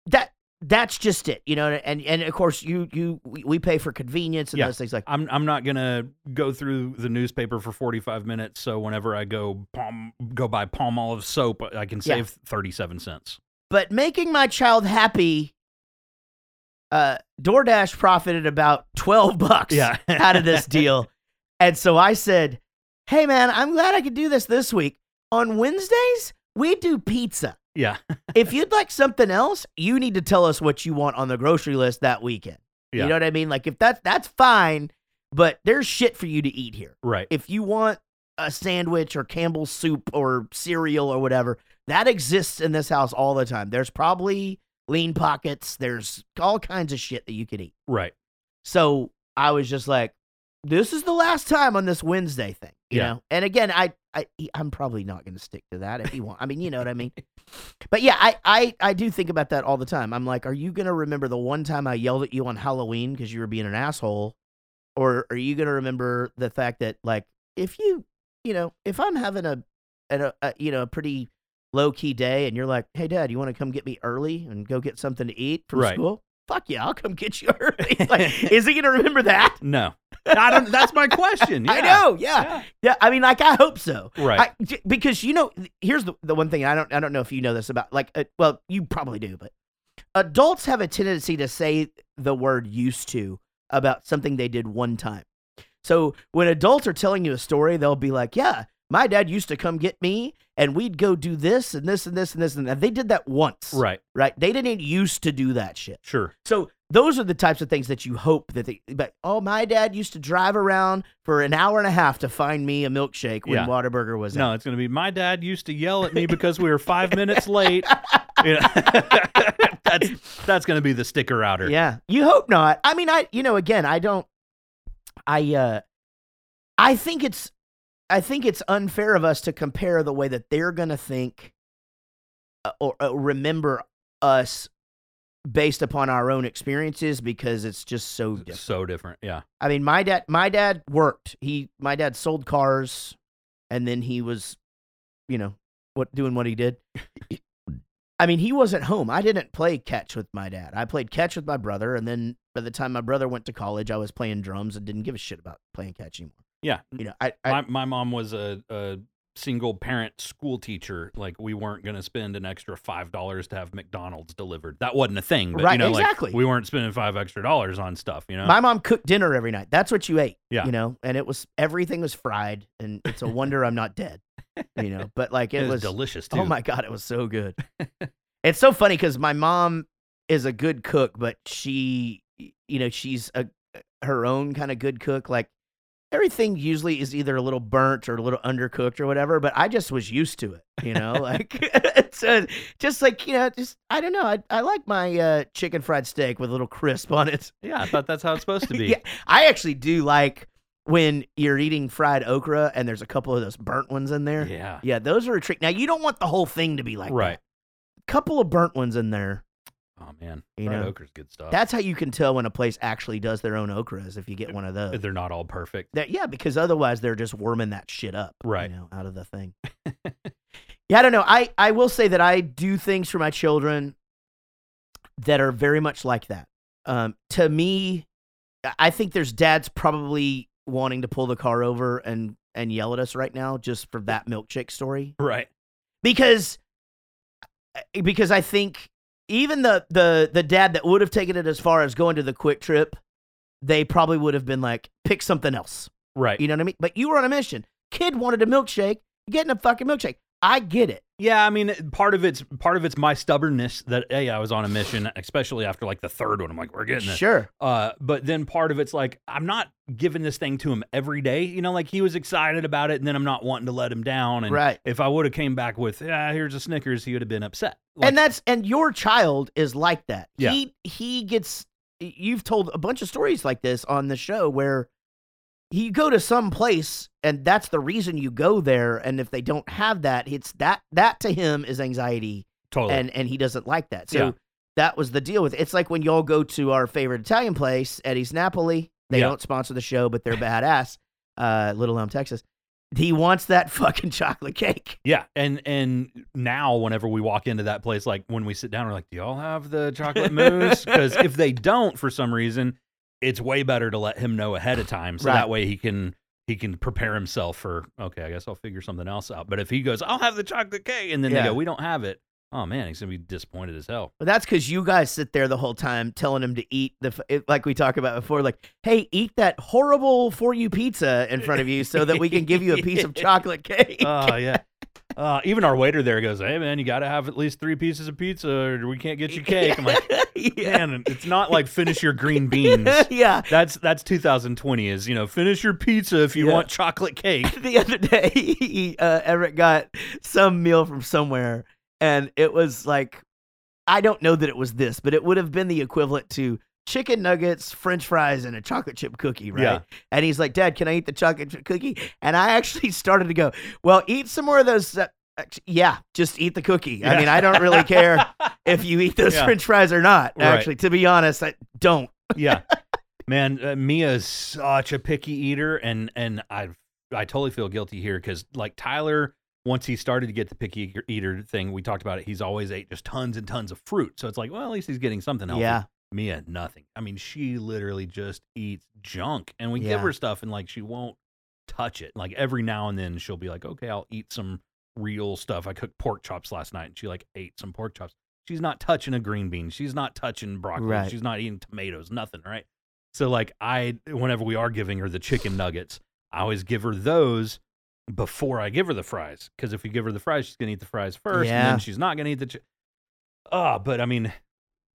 That that's just it, you know. And and of course, you you we, pay for convenience and Yeah. those things like. I'm I'm not gonna go through the newspaper for 45 minutes. So whenever I go palm go buy Palmolive soap, I can Yeah. save 37 cents. but making my child happy uh DoorDash profited about 12 bucks Yeah. out of this deal. And so I said, "Hey man, I'm glad I could do this this week. On Wednesdays, we do pizza. Yeah. If you'd like something else, you need to tell us what you want on the grocery list that weekend. Yeah. You know what I mean? Like if that's that's fine, but there's shit for you to eat here. Right. If you want a sandwich or Campbell's soup or cereal or whatever, that exists in this house all the time. There's probably lean pockets, there's all kinds of shit that you could eat. Right. So I was just like, this is the last time on this Wednesday thing, you Yeah. know. And again, I, I I'm probably not going to stick to that if you want. I mean, you know what I mean. But yeah, I, I I do think about that all the time. I'm like, are you going to remember the one time I yelled at you on Halloween because you were being an asshole, or are you going to remember the fact that like if you you know if I'm having a, a, a you know a pretty low key day and you're like, hey dad, you want to come get me early and go get something to eat from Right. school? Fuck yeah, I'll come get you early. like, is he going to remember that? No. I don't that's my question. I know, yeah. yeah, I mean, like I hope so, Right. I, j- because you know, here's the the one thing I don't I don't know if you know this about like uh, well you probably do, but adults have a tendency to say the word used to about something they did one time. So when adults are telling you a story, they'll be like, "Yeah, my dad used to come get me, and we'd go do this and this and this and this and that." They did that once, right. Right? They didn't used to do that shit. Sure. So those are the types of things that you hope that they. But oh, my dad used to drive around for an hour and a half to find me a milkshake when Yeah. Whataburger was No, out. it's going to be my dad used to yell at me because we were five minutes late. That's that's going to be the sticker outer. Yeah, you hope not. I mean, I you know again, I don't. I uh, I think it's, I think it's unfair of us to compare the way that they're gonna think, uh, or uh, remember us, based upon our own experiences because it's just so different. So different. Yeah. I mean, my dad, my dad worked. He, my dad sold cars, and then he was, you know, what doing what he did. I mean, he wasn't home. I didn't play catch with my dad. I played catch with my brother, and then by the time my brother went to college, I was playing drums and didn't give a shit about playing catch anymore. Yeah. You know, I, I my my mom was a, a single parent school teacher. Like we weren't going to spend an extra five dollars to have McDonald's delivered. That wasn't a thing. But, Right, You know, exactly. Like, we weren't spending five extra dollars on stuff. You know. my mom cooked dinner every night. That's what you ate. Yeah. You know, and it was everything was fried, and it's a wonder I'm not dead. You know, but like it, it was was delicious oh too. Oh my god, it was so good. it's so funny because my mom is a good cook, but she, you know, she's a her own kind of good cook. Like everything usually is either a little burnt or a little undercooked or whatever. But I just was used to it, you know. like it's uh, just like you know, just I don't know. I I like my uh, chicken fried steak with a little crisp on it. Yeah, I thought that's how it's supposed to be. Yeah, I actually do like when you're eating fried okra and there's a couple of those burnt ones in there. Yeah. Yeah, those are a treat. Now you don't want the whole thing to be like Right. that. Couple of burnt ones in there. Oh man, You fried know, okra's good stuff. That's how you can tell when a place actually does their own okras if you get one of those. They're not all perfect. That- yeah, because otherwise they're just worming that shit up, Right. You know, out of the thing. yeah, I don't know. I I will say that I do things for my children that are very much like that. Um, to me, I- I think there's dads probably wanting to pull the car over and and yell at us right now just for that milkshake story Right. because because I think even the the the dad that would have taken it as far as going to the QuikTrip, they probably would have been like, pick something else. Right. You know what I mean? But you were on a mission. Kid wanted a milkshake. Getting a fucking milkshake. I get it. Yeah, I mean, part of it's part of it's my stubbornness that hey, I was on a mission, especially after like the third one. I'm like, we're getting this. Sure. Uh, but then part of it's like I'm not giving this thing to him every day. You know, like he was excited about it, and then I'm not wanting to let him down. And Right. if I would have came back with, yeah, here's a Snickers, he would have been upset. Like, and that's and your child is like that. Yeah. He he gets you've told a bunch of stories like this on the show where you go to some place and that's the reason you go there and if they don't have that it's that that to him is anxiety totally. and and he doesn't like that. So Yeah. that was the deal with it. It's like when y'all go to our favorite Italian place, Eddie's Napoli. They Yeah. don't sponsor the show, but they're badass. Uh, Little Elm, Texas. He wants that fucking chocolate cake. Yeah, and and now whenever we walk into that place, like when we sit down, we're like, "Do y'all have the chocolate mousse?" Because if they don't, for some reason, it's way better to let him know ahead of time, so Right. that way he can he can prepare himself for. Okay, I guess I'll figure something else out. But if he goes, "I'll have the chocolate cake," and then Yeah. they go, "We don't have it," oh man, he's gonna be disappointed as hell. But that's because you guys sit there the whole time telling him to eat the it, like we talked about before. Like, hey, eat that horrible for you pizza in front of you so that we can give you a piece of chocolate cake. Oh yeah. Uh, even our waiter there goes, "Hey man, you got to have at least three pieces of pizza, or we can't get you cake." I'm like, yeah, "Man, it's not like finish your green beans." yeah. That's that's 2020 is you know finish your pizza if you Yeah. want chocolate cake. the other day, he, uh, Everett got some meal from somewhere, and it was like, I don't know that it was this, but it would have been the equivalent to chicken nuggets, French fries, and a chocolate chip cookie, right? Yeah. And he's like, "Dad, can I eat the chocolate chip cookie?" And I actually started to go, "Well, eat some more of those." Uh, yeah, just eat the cookie. I mean, I don't really care if you eat those Yeah. French fries or not. Right. Actually, to be honest, I don't. yeah, man, uh, Mia is such a picky eater, and and I I totally feel guilty here because like Tyler. Once he started to get the picky eater- thing, we talked about it. He's always ate just tons and tons of fruit, so it's like, well, at least he's getting something healthy. Yeah. Mia, nothing. I mean, she literally just eats junk, and we Yeah. give her stuff, and like she won't touch it. Like every now and then, she'll be like, "Okay, I'll eat some real stuff." I cooked pork chops last night, and she like ate some pork chops. She's not touching a green bean. She's not touching broccoli. Right. She's not eating tomatoes. Nothing, right? So like, I whenever we are giving her the chicken nuggets, I always give her those before I give her the fries, because if you give her the fries, she's gonna eat the fries first, and then she's not gonna eat the. Chi- Ah, but I mean,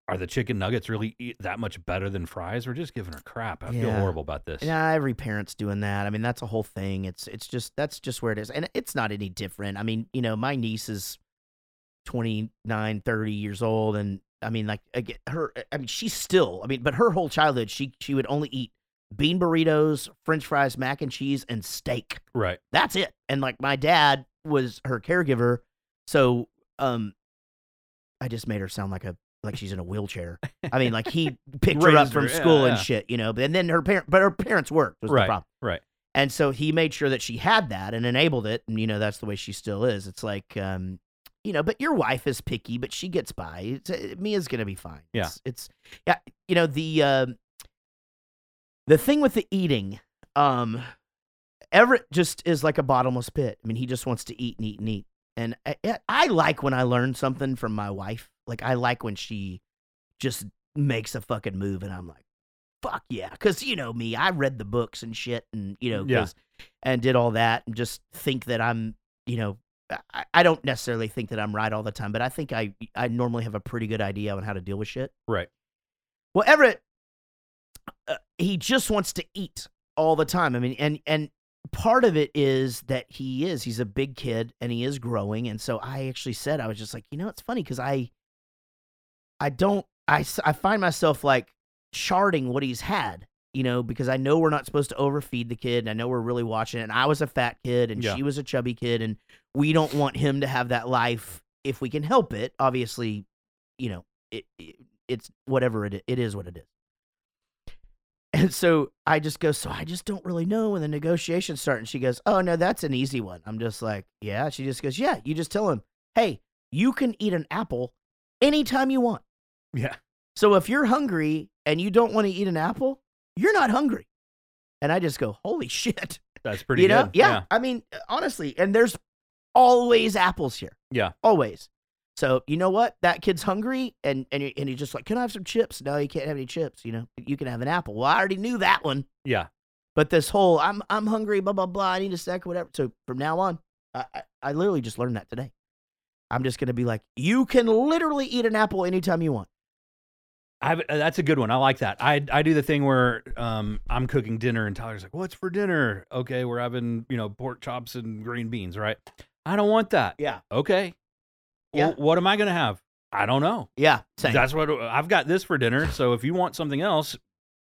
are the chicken nuggets really eat that much better than fries? We're just giving her crap. I feel horrible about this. Yeah, every parent's doing that. I mean, that's a whole thing. It's it's just that's just where it is. And it's not any different. I mean, you know, my niece is 29, 30 years old and I mean like again, her I mean she's still, I mean, but her whole childhood she she would only eat bean burritos, french fries, mac and cheese and steak. Right. That's it. And like my dad was her caregiver, so um I just made her sound like a like she's in a wheelchair. I mean, like he picked her up Raised her, from yeah, school and yeah. shit, you know. But and then her parent, but her parents worked was the Right. problem, Right. and so he made sure that she had that and enabled it, and you know that's the way she still is. It's like, um, you know, but your wife is picky, but she gets by. It's, uh, Mia's gonna be fine. Yeah. it's, it's yeah, you know the um the thing with the eating, um, Everett just is like a bottomless pit. I mean, he just wants to eat and eat and eat. And I, I- like when I learn something from my wife. Like I like when she just makes a fucking move, and I'm like, fuck yeah, because you know me, I read the books and shit, and you know, Yeah. and did all that, and just think that I'm, you know. I, I don't necessarily think that I'm right all the time, but I think I I normally have a pretty good idea on how to deal with shit. Right. Well, Everett, uh, he just wants to eat all the time. I mean, and and part of it is that he is he's a big kid and he is growing, and so I actually said I was just like, you know, it's funny because I I don't I I find myself like charting what he's had. You know, because I know we're not supposed to overfeed the kid, and I know we're really watching it. And I was a fat kid, and Yeah. she was a chubby kid, and we don't want him to have that life if we can help it. Obviously, you know, it, it it's whatever it is, it is what it is. And so I just go, so I just don't really know when the negotiations start. And she goes, oh no, that's an easy one. I'm just like, yeah. She just goes, yeah. You just tell him, hey, you can eat an apple anytime you want. Yeah. So if you're hungry and you don't want to eat an apple, you're not hungry. And I just go, holy shit. That's pretty you know? good. Yeah. I mean, honestly, and there's always apples here. Yeah. Always. So you know what? That kid's hungry, and and and he's just like, "Can I have some chips?" No, you can't have any chips. You know, you can have an apple. Well, I already knew that one. Yeah. But this whole I'm I'm hungry, blah blah blah. I need a snack, or whatever. So from now on, I I, I literally just learned that today. I'm just gonna be like, you can literally eat an apple anytime you want. I've, uh, that's a good one. I like that. I I do the thing where um I'm cooking dinner and Tyler's like, "What's for dinner?" Okay, we're having you know pork chops and green beans, right? I don't want that. Yeah. Okay. Yeah. Well, what am I gonna have? I don't know. Yeah. Same. That's what I've got this for dinner. So if you want something else,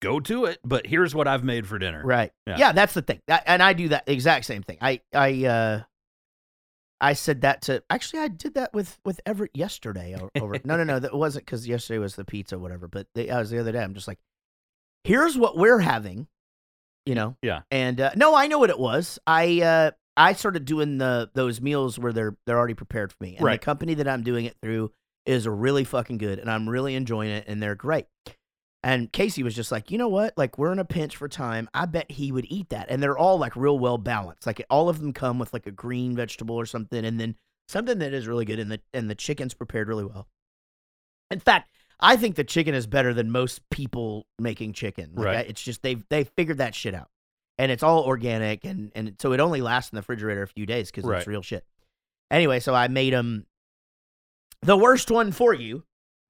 go to it. But here's what I've made for dinner. Right. Yeah. Yeah. that's the thing. That, and I do that exact same thing. I I uh I said that to actually I did that with with Everett yesterday over No, no, no, that wasn't cuz yesterday was the pizza whatever, but the, I was the other day I'm just like here's what we're having, you know. Yeah. And uh, no, I know what it was. I uh I started doing the those meals where they're they're already prepared for me. And Right. the company that I'm doing it through is really fucking good and I'm really enjoying it and they're great. And Casey was just like, you know what? Like, we're in a pinch for time. I bet he would eat that. And they're all like real well balanced. Like, all of them come with like a green vegetable or something, and then something that is really good. And the and the chicken's prepared really well. In fact, I think the chicken is better than most people making chicken. Like, Right. I- it's just they've they figured that shit out, and it's all organic, and and so it only lasts in the refrigerator a few days because Right. it's real shit. Anyway, so I made them the worst one for you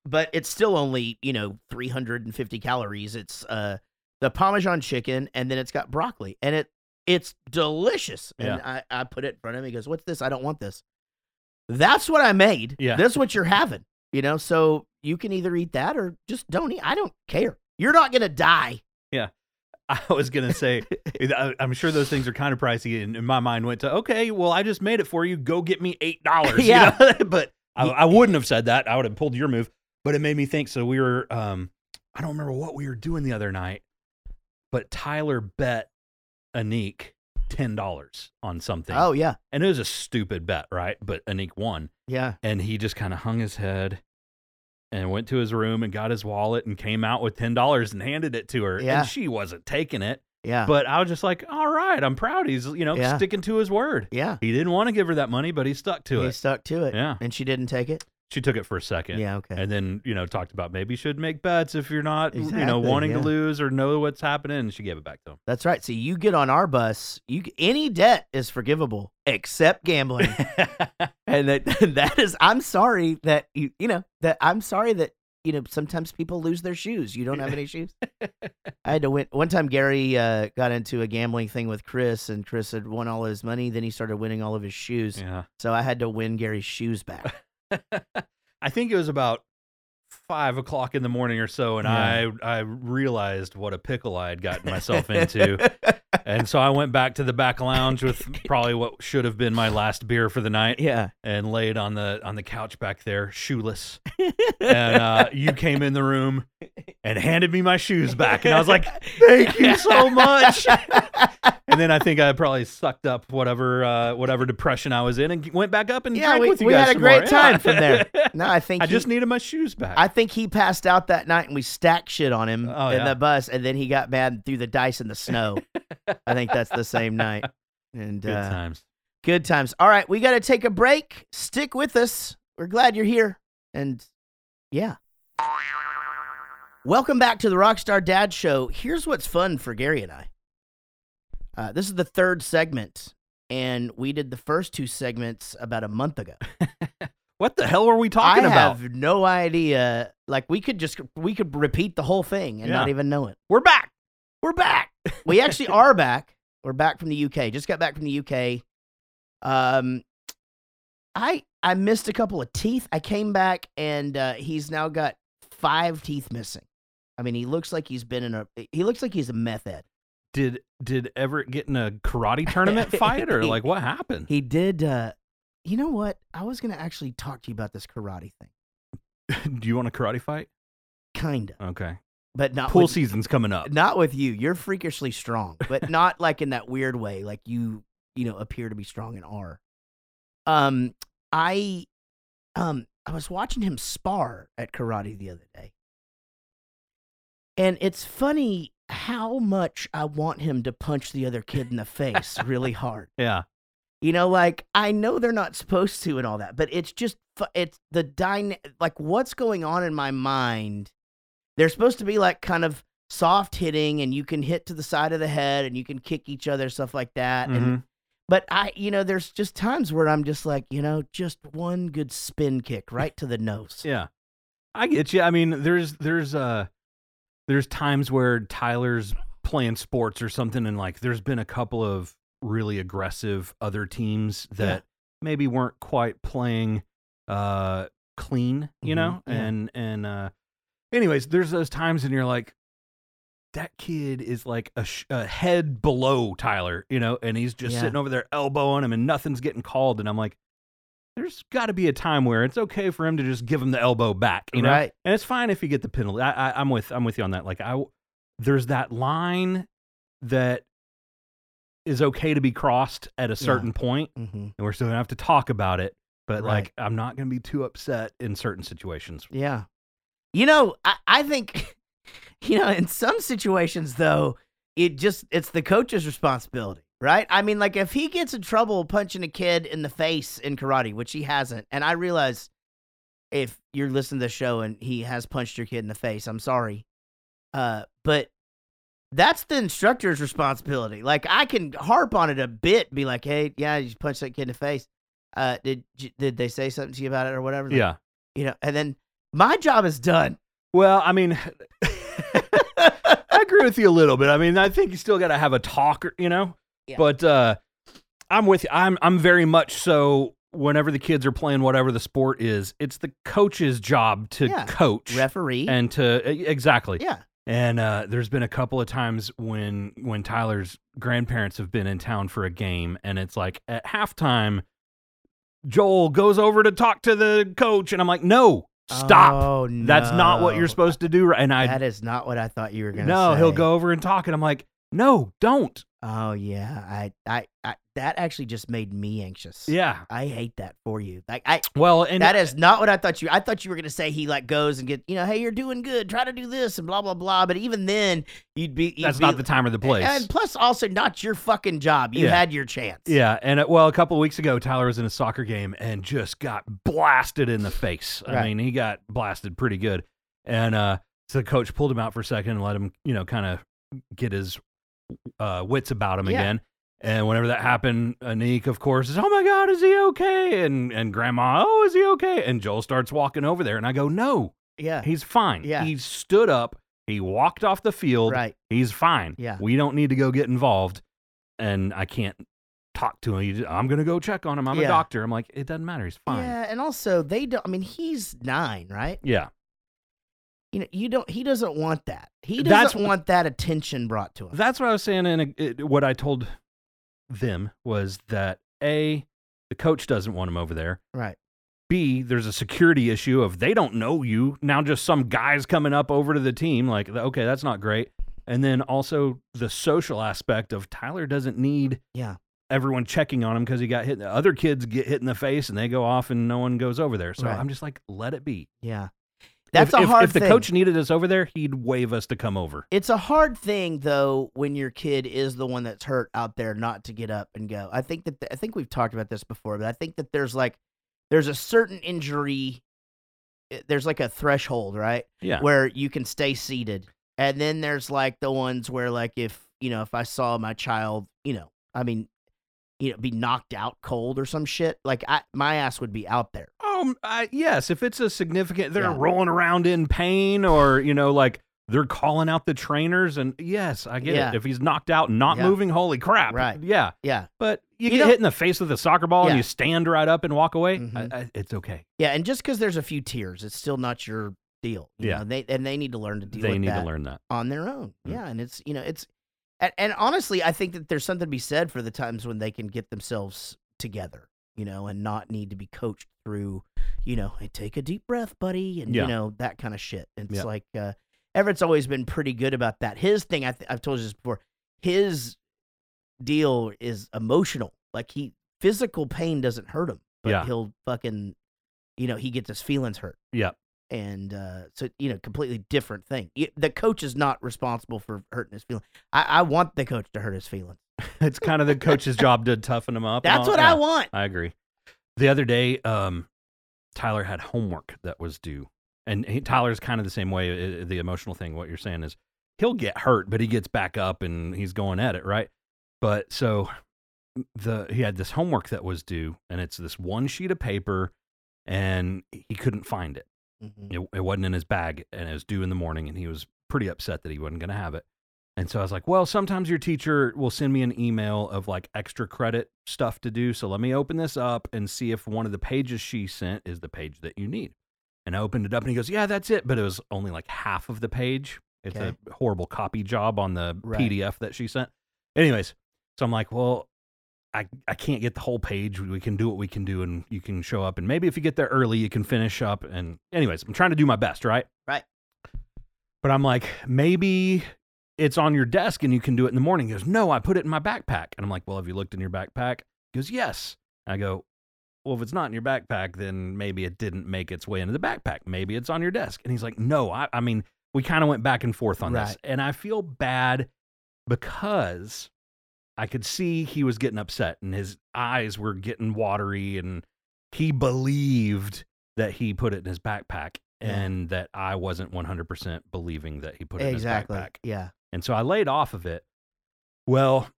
but it's still only you know 350 calories. It's uh the parmesan chicken and then it's got broccoli and it it's delicious. And I, I put it in front of him he goes what's this? I don't want this. That's what i made. Yeah. this is what you're having you know? So you can either eat that or just don't eat i don't care. You're not gonna die I was gonna say, I- I'm sure those things are kind of pricey, and, and my mind went to, okay, well, I just made it for you. Go get me eight dollars. Yeah. but I, I wouldn't have said that. I would have pulled your move, but it made me think. So we were, um, I don't remember what we were doing the other night, but Tyler bet Anik ten dollars on something. oh yeah and it was a stupid bet, right? But Anik won, yeah and he just kind of hung his head and went to his room and got his wallet and came out with ten dollars and handed it to her. Yeah. And she wasn't taking it. yeah But I was just like, all right, I'm proud. He's you know Yeah. sticking to his word. yeah He didn't want to give her that money, but he stuck to he it. He stuck to it Yeah. and she didn't take it She took it for a second. yeah okay And then, you know, talked about maybe you should make bets if you're not, you know, wanting yeah. to lose or know what's happening. And she gave it back to him. That's right. So you get on our bus, you any debt is forgivable except gambling. and that that is I'm sorry that you you know that I'm sorry that you know sometimes people lose their shoes. You don't have any shoes. I had to win one time. Gary uh, got into a gambling thing with Chris, and Chris had won all his money. Then he started winning all of his shoes. yeah. So I had to win Gary's shoes back. I think it was about five o'clock in the morning or so, and Yeah. I I realized what a pickle I had gotten myself into, and so I went back to the back lounge with probably what should have been my last beer for the night, yeah. and laid on the on the couch back there, shoeless. and uh, you came in the room and handed me my shoes back, and I was like, "Thank you so much." and then I think I probably sucked up whatever uh, whatever depression I was in, and went back up and Yeah, drank we- with you we had a great more. time Yeah. from there. No, I think I he- just needed my shoes back. I think he passed out that night and we stacked shit on him Oh, in yeah. the bus, and then he got mad and threw the dice in the snow. I think that's the same night. And Good uh, times. good times. All right, we got to take a break. Stick with us. We're glad you're here. And yeah. Welcome back to the Rockstar Dad Show. Here's what's fun for Gary and I. Uh, this is the third segment, and we did the first two segments about a month ago. What the hell were we talking I about? I have no idea. Like we could just we could repeat the whole thing and not even know it. We're back. We're back. We actually are back. We're back from the UK. Just got back from the UK. Um, I I missed a couple of teeth. I came back and uh, he's now got five teeth missing. I mean, he looks like he's been in a. He looks like he's a meth head. Did did Everett get in a karate tournament fight or like what happened? He did. Uh, you know what? I was gonna actually talk to you about this karate thing. Do you want a karate fight? Kinda, Okay. But not Pool with, season's coming up. Not with you. You're freakishly strong, but not like in that weird way. Like you, you know, appear to be strong and are. Um, I, um, I was watching him spar at karate the other day, and it's funny how much I want him to punch the other kid in the face really hard. Yeah. You know, like I know they're not supposed to and all that, but it's just it's the dyna- like what's going on in my mind. They're supposed to be like kind of soft hitting and you can hit to the side of the head and you can kick each other stuff like that and Mhm. But I, you know, there's just times where I'm just like, you know, just one good spin kick right to the nose. Yeah, I get you. I mean, there's there's uh there's times where Tyler's playing sports or something, and like there's been a couple of really aggressive other teams that Yeah. maybe weren't quite playing uh clean, you Mhm, know, yeah. and and uh, anyways, there's those times, and you're like. That kid is like a, sh- a head below Tyler, you know, and he's just Yeah. sitting over there elbowing him, and nothing's getting called. And I'm like, there's got to be a time where it's okay for him to just give him the elbow back, you know, Right. and it's fine if you get the penalty. I, I, I'm with I'm with you on that. Like I, there's that line that is okay to be crossed at a certain point, hmm and we're still gonna have to talk about it. But Right. like, I'm not gonna be too upset in certain situations. Yeah. You know, I, I think, you know, in some situations though, it just it's the coach's responsibility, right? I mean, like if he gets in trouble punching a kid in the face in karate, which he hasn't, and I realize if you're listening to the show and he has punched your kid in the face, I'm sorry. Uh, but that's the instructor's responsibility. Like I can harp on it a bit, be like, "Hey, yeah, you punched that kid in the face. Uh, did did they say something to you about it or whatever?" Like, Yeah. you know, and then my job is done. Well, I mean, I agree with you a little bit. I mean, I think you still got to have a talk, or- you know. Yeah. But uh, I'm with you. I'm I'm very much so. Whenever the kids are playing whatever the sport is, it's the coach's job to Yeah. coach Referee. and to exactly. yeah. And uh, there's been a couple of times when when Tyler's grandparents have been in town for a game, and it's like at halftime, Joel goes over to talk to the coach, and I'm like, no, stop. Oh, That's not what you're supposed to do. And I That is not what I thought you were gonna say. no, say. he'll go over and talk, and I'm like, no, don't. Oh yeah, I, I, I, that actually just made me anxious. Yeah. I hate that for you. Like I, Well, and that is not what I thought you. I thought you were gonna say he like goes and get, you know, hey, you're doing good. Try to do this and blah blah blah. But even then, you'd be. You'd that's be, not the time or the place. And plus, also not your fucking job. You Yeah. had your chance. Yeah, and uh, well, a couple of weeks ago, Tyler was in a soccer game and just got blasted in the face. I mean, he got blasted pretty good, and uh, so the coach pulled him out for a second and let him, you know, kind of get his uh, wits about him Yeah. again. And whenever that happened, Anik, of course, is, "Oh my God, is he okay?" And and Grandma, "Oh, is he okay?" And Joel starts walking over there, and I go, "No, Yeah. he's fine. Yeah. He stood up, he walked off the field, Right. He's fine. Yeah. We don't need to go get involved. And I can't talk to him. I'm going to go check on him. I'm Yeah. a doctor. I'm like, it doesn't matter. He's fine. Yeah, and also they don't. I mean, he's nine, right? Yeah. You know, you don't. He doesn't want that. He doesn't That's- want that attention brought to him. That's what I was saying. And it, what I told them was that A, the coach doesn't want him over there. right. B, there's a security issue of they don't know you. Now just some guys coming up over to the team. Like, okay, that's not great. And then also the social aspect of Tyler doesn't need Yeah. everyone checking on him because he got hit. Other kids get hit in the face and they go off and no one goes over there. So Right. I'm just like, let it be. Yeah. That's if, a if- hard If the thing. coach needed us over there, he'd wave us to come over. It's a hard thing though when your kid is the one that's hurt out there not to get up and go. I think that I think we've talked about this before, but I think that there's like there's a certain injury eh, there's like a threshold, right? Yeah. Where you can stay seated. And then there's like the ones where like if, you know, if I saw my child, you know, I mean, you know, be knocked out cold or some shit, like I my ass would be out there. Um. I, yes. If it's a significant, they're Yeah. rolling around in pain, or you know, like they're calling out the trainers, and yes, I get Yeah. it. If he's knocked out, and not Yeah. moving, holy crap! Right. Yeah. Yeah. But you, You get hit in the face with a soccer ball, and you stand right up and walk away. Mhm. I, I, it's okay. Yeah, and just because there's a few tears, it's still not your deal. You Yeah. know, they and they need to learn to deal They with need that to learn that. on their own. Mm. Yeah, and it's you know it's and, and honestly, I think that there's something to be said for the times when they can get themselves together, you know, and not need to be coached through, you know, hey, take a deep breath, buddy, and Yeah. you know that kind of shit. It's Yeah. like uh, Everett's always been pretty good about that. His thing, I th- I've told you this before. His deal is emotional. Like he physical pain doesn't hurt him, but Yeah. he'll fucking, you know, he gets his feelings hurt Yeah. And uh, so you know, completely different thing. The coach is not responsible for hurting his feelings. I, I want the coach to hurt his feelings. it's kind of the coach's job to toughen him up. That's what yeah, I want. I agree. The other day, um, Tyler had homework that was due, and he, Tyler's kind of the same way. uh, The emotional thing, what you're saying is, he'll get hurt, but he gets back up and he's going at it, right? But so the he had this homework that was due, and it's this one sheet of paper, and he couldn't find it. Mhm. It, it wasn't in his bag, and it was due in the morning, and he was pretty upset that he wasn't going to have it. And so I was like, well, sometimes your teacher will send me an email of like extra credit stuff to do. So let me open this up and see if one of the pages she sent is the page that you need. And I opened it up and he goes, yeah, that's it. But it was only like half of the page. It's Okay. a horrible copy job on the Right. PDF that she sent. Anyways, so I'm like, well, I, I can't get the whole page. We can do what we can do and you can show up. And maybe if you get there early, you can finish up. And, anyways, I'm trying to do my best, right? Right. But I'm like, maybe it's on your desk and you can do it in the morning. He goes, No, I put it in my backpack. And I'm like, Well, have you looked in your backpack? He goes, Yes. And I go, Well, if it's not in your backpack, then maybe it didn't make its way into the backpack. Maybe it's on your desk. And he's like, No, I, I mean, we kind of went back and forth on this. And I feel bad because I could see he was getting upset and his eyes were getting watery and he believed that he put it in his backpack Yeah. and that I wasn't 100% believing that he put it exactly. in his backpack. Yeah. And so I laid off of it. Well,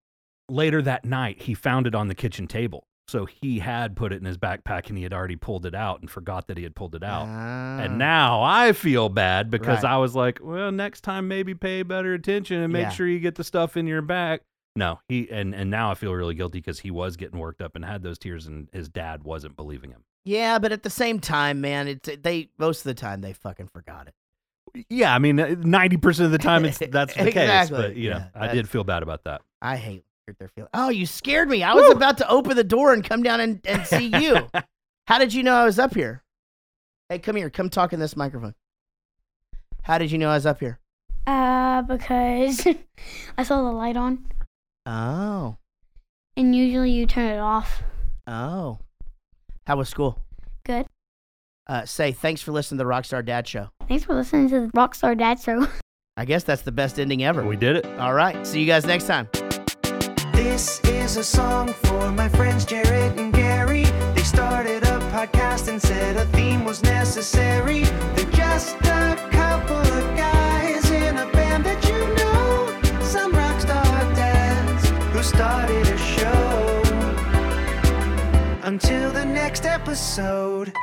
later that night, he found it on the kitchen table. So he had put it in his backpack and he had already pulled it out and forgot that he had pulled it out. Ah. And now I feel bad because Right. I was like, well, next time maybe pay better attention and make Yeah. sure you get the stuff in your back. No, he and and now I feel really guilty because he was getting worked up and had those tears and his dad wasn't believing him. Yeah, but at the same time, man, it's they most of the time they fucking forgot it. Yeah, I mean, uh, ninety percent of the time it's that's the case. But you know, Yeah, I did feel bad about that. I hate hurt their feelings. Oh, you scared me. I was about to open the door and come down and, and see you. How did you know I was up here? Hey, come here. Come talk in this microphone. How did you know I was up here? Uh, because I saw the light on, Oh, and usually you turn it off. oh. How was school? Good. Uh, say thanks for listening to the Rockstar Dad Show. Thanks for listening to the Rockstar Dad Show. I guess that's the best ending ever. We did it. All right. See you guys next time. This is a song for my friends Jaret and Gary. They started a podcast and said a theme was necessary. They're just a couple of guys in a band that you know. Started a show. Until the next episode.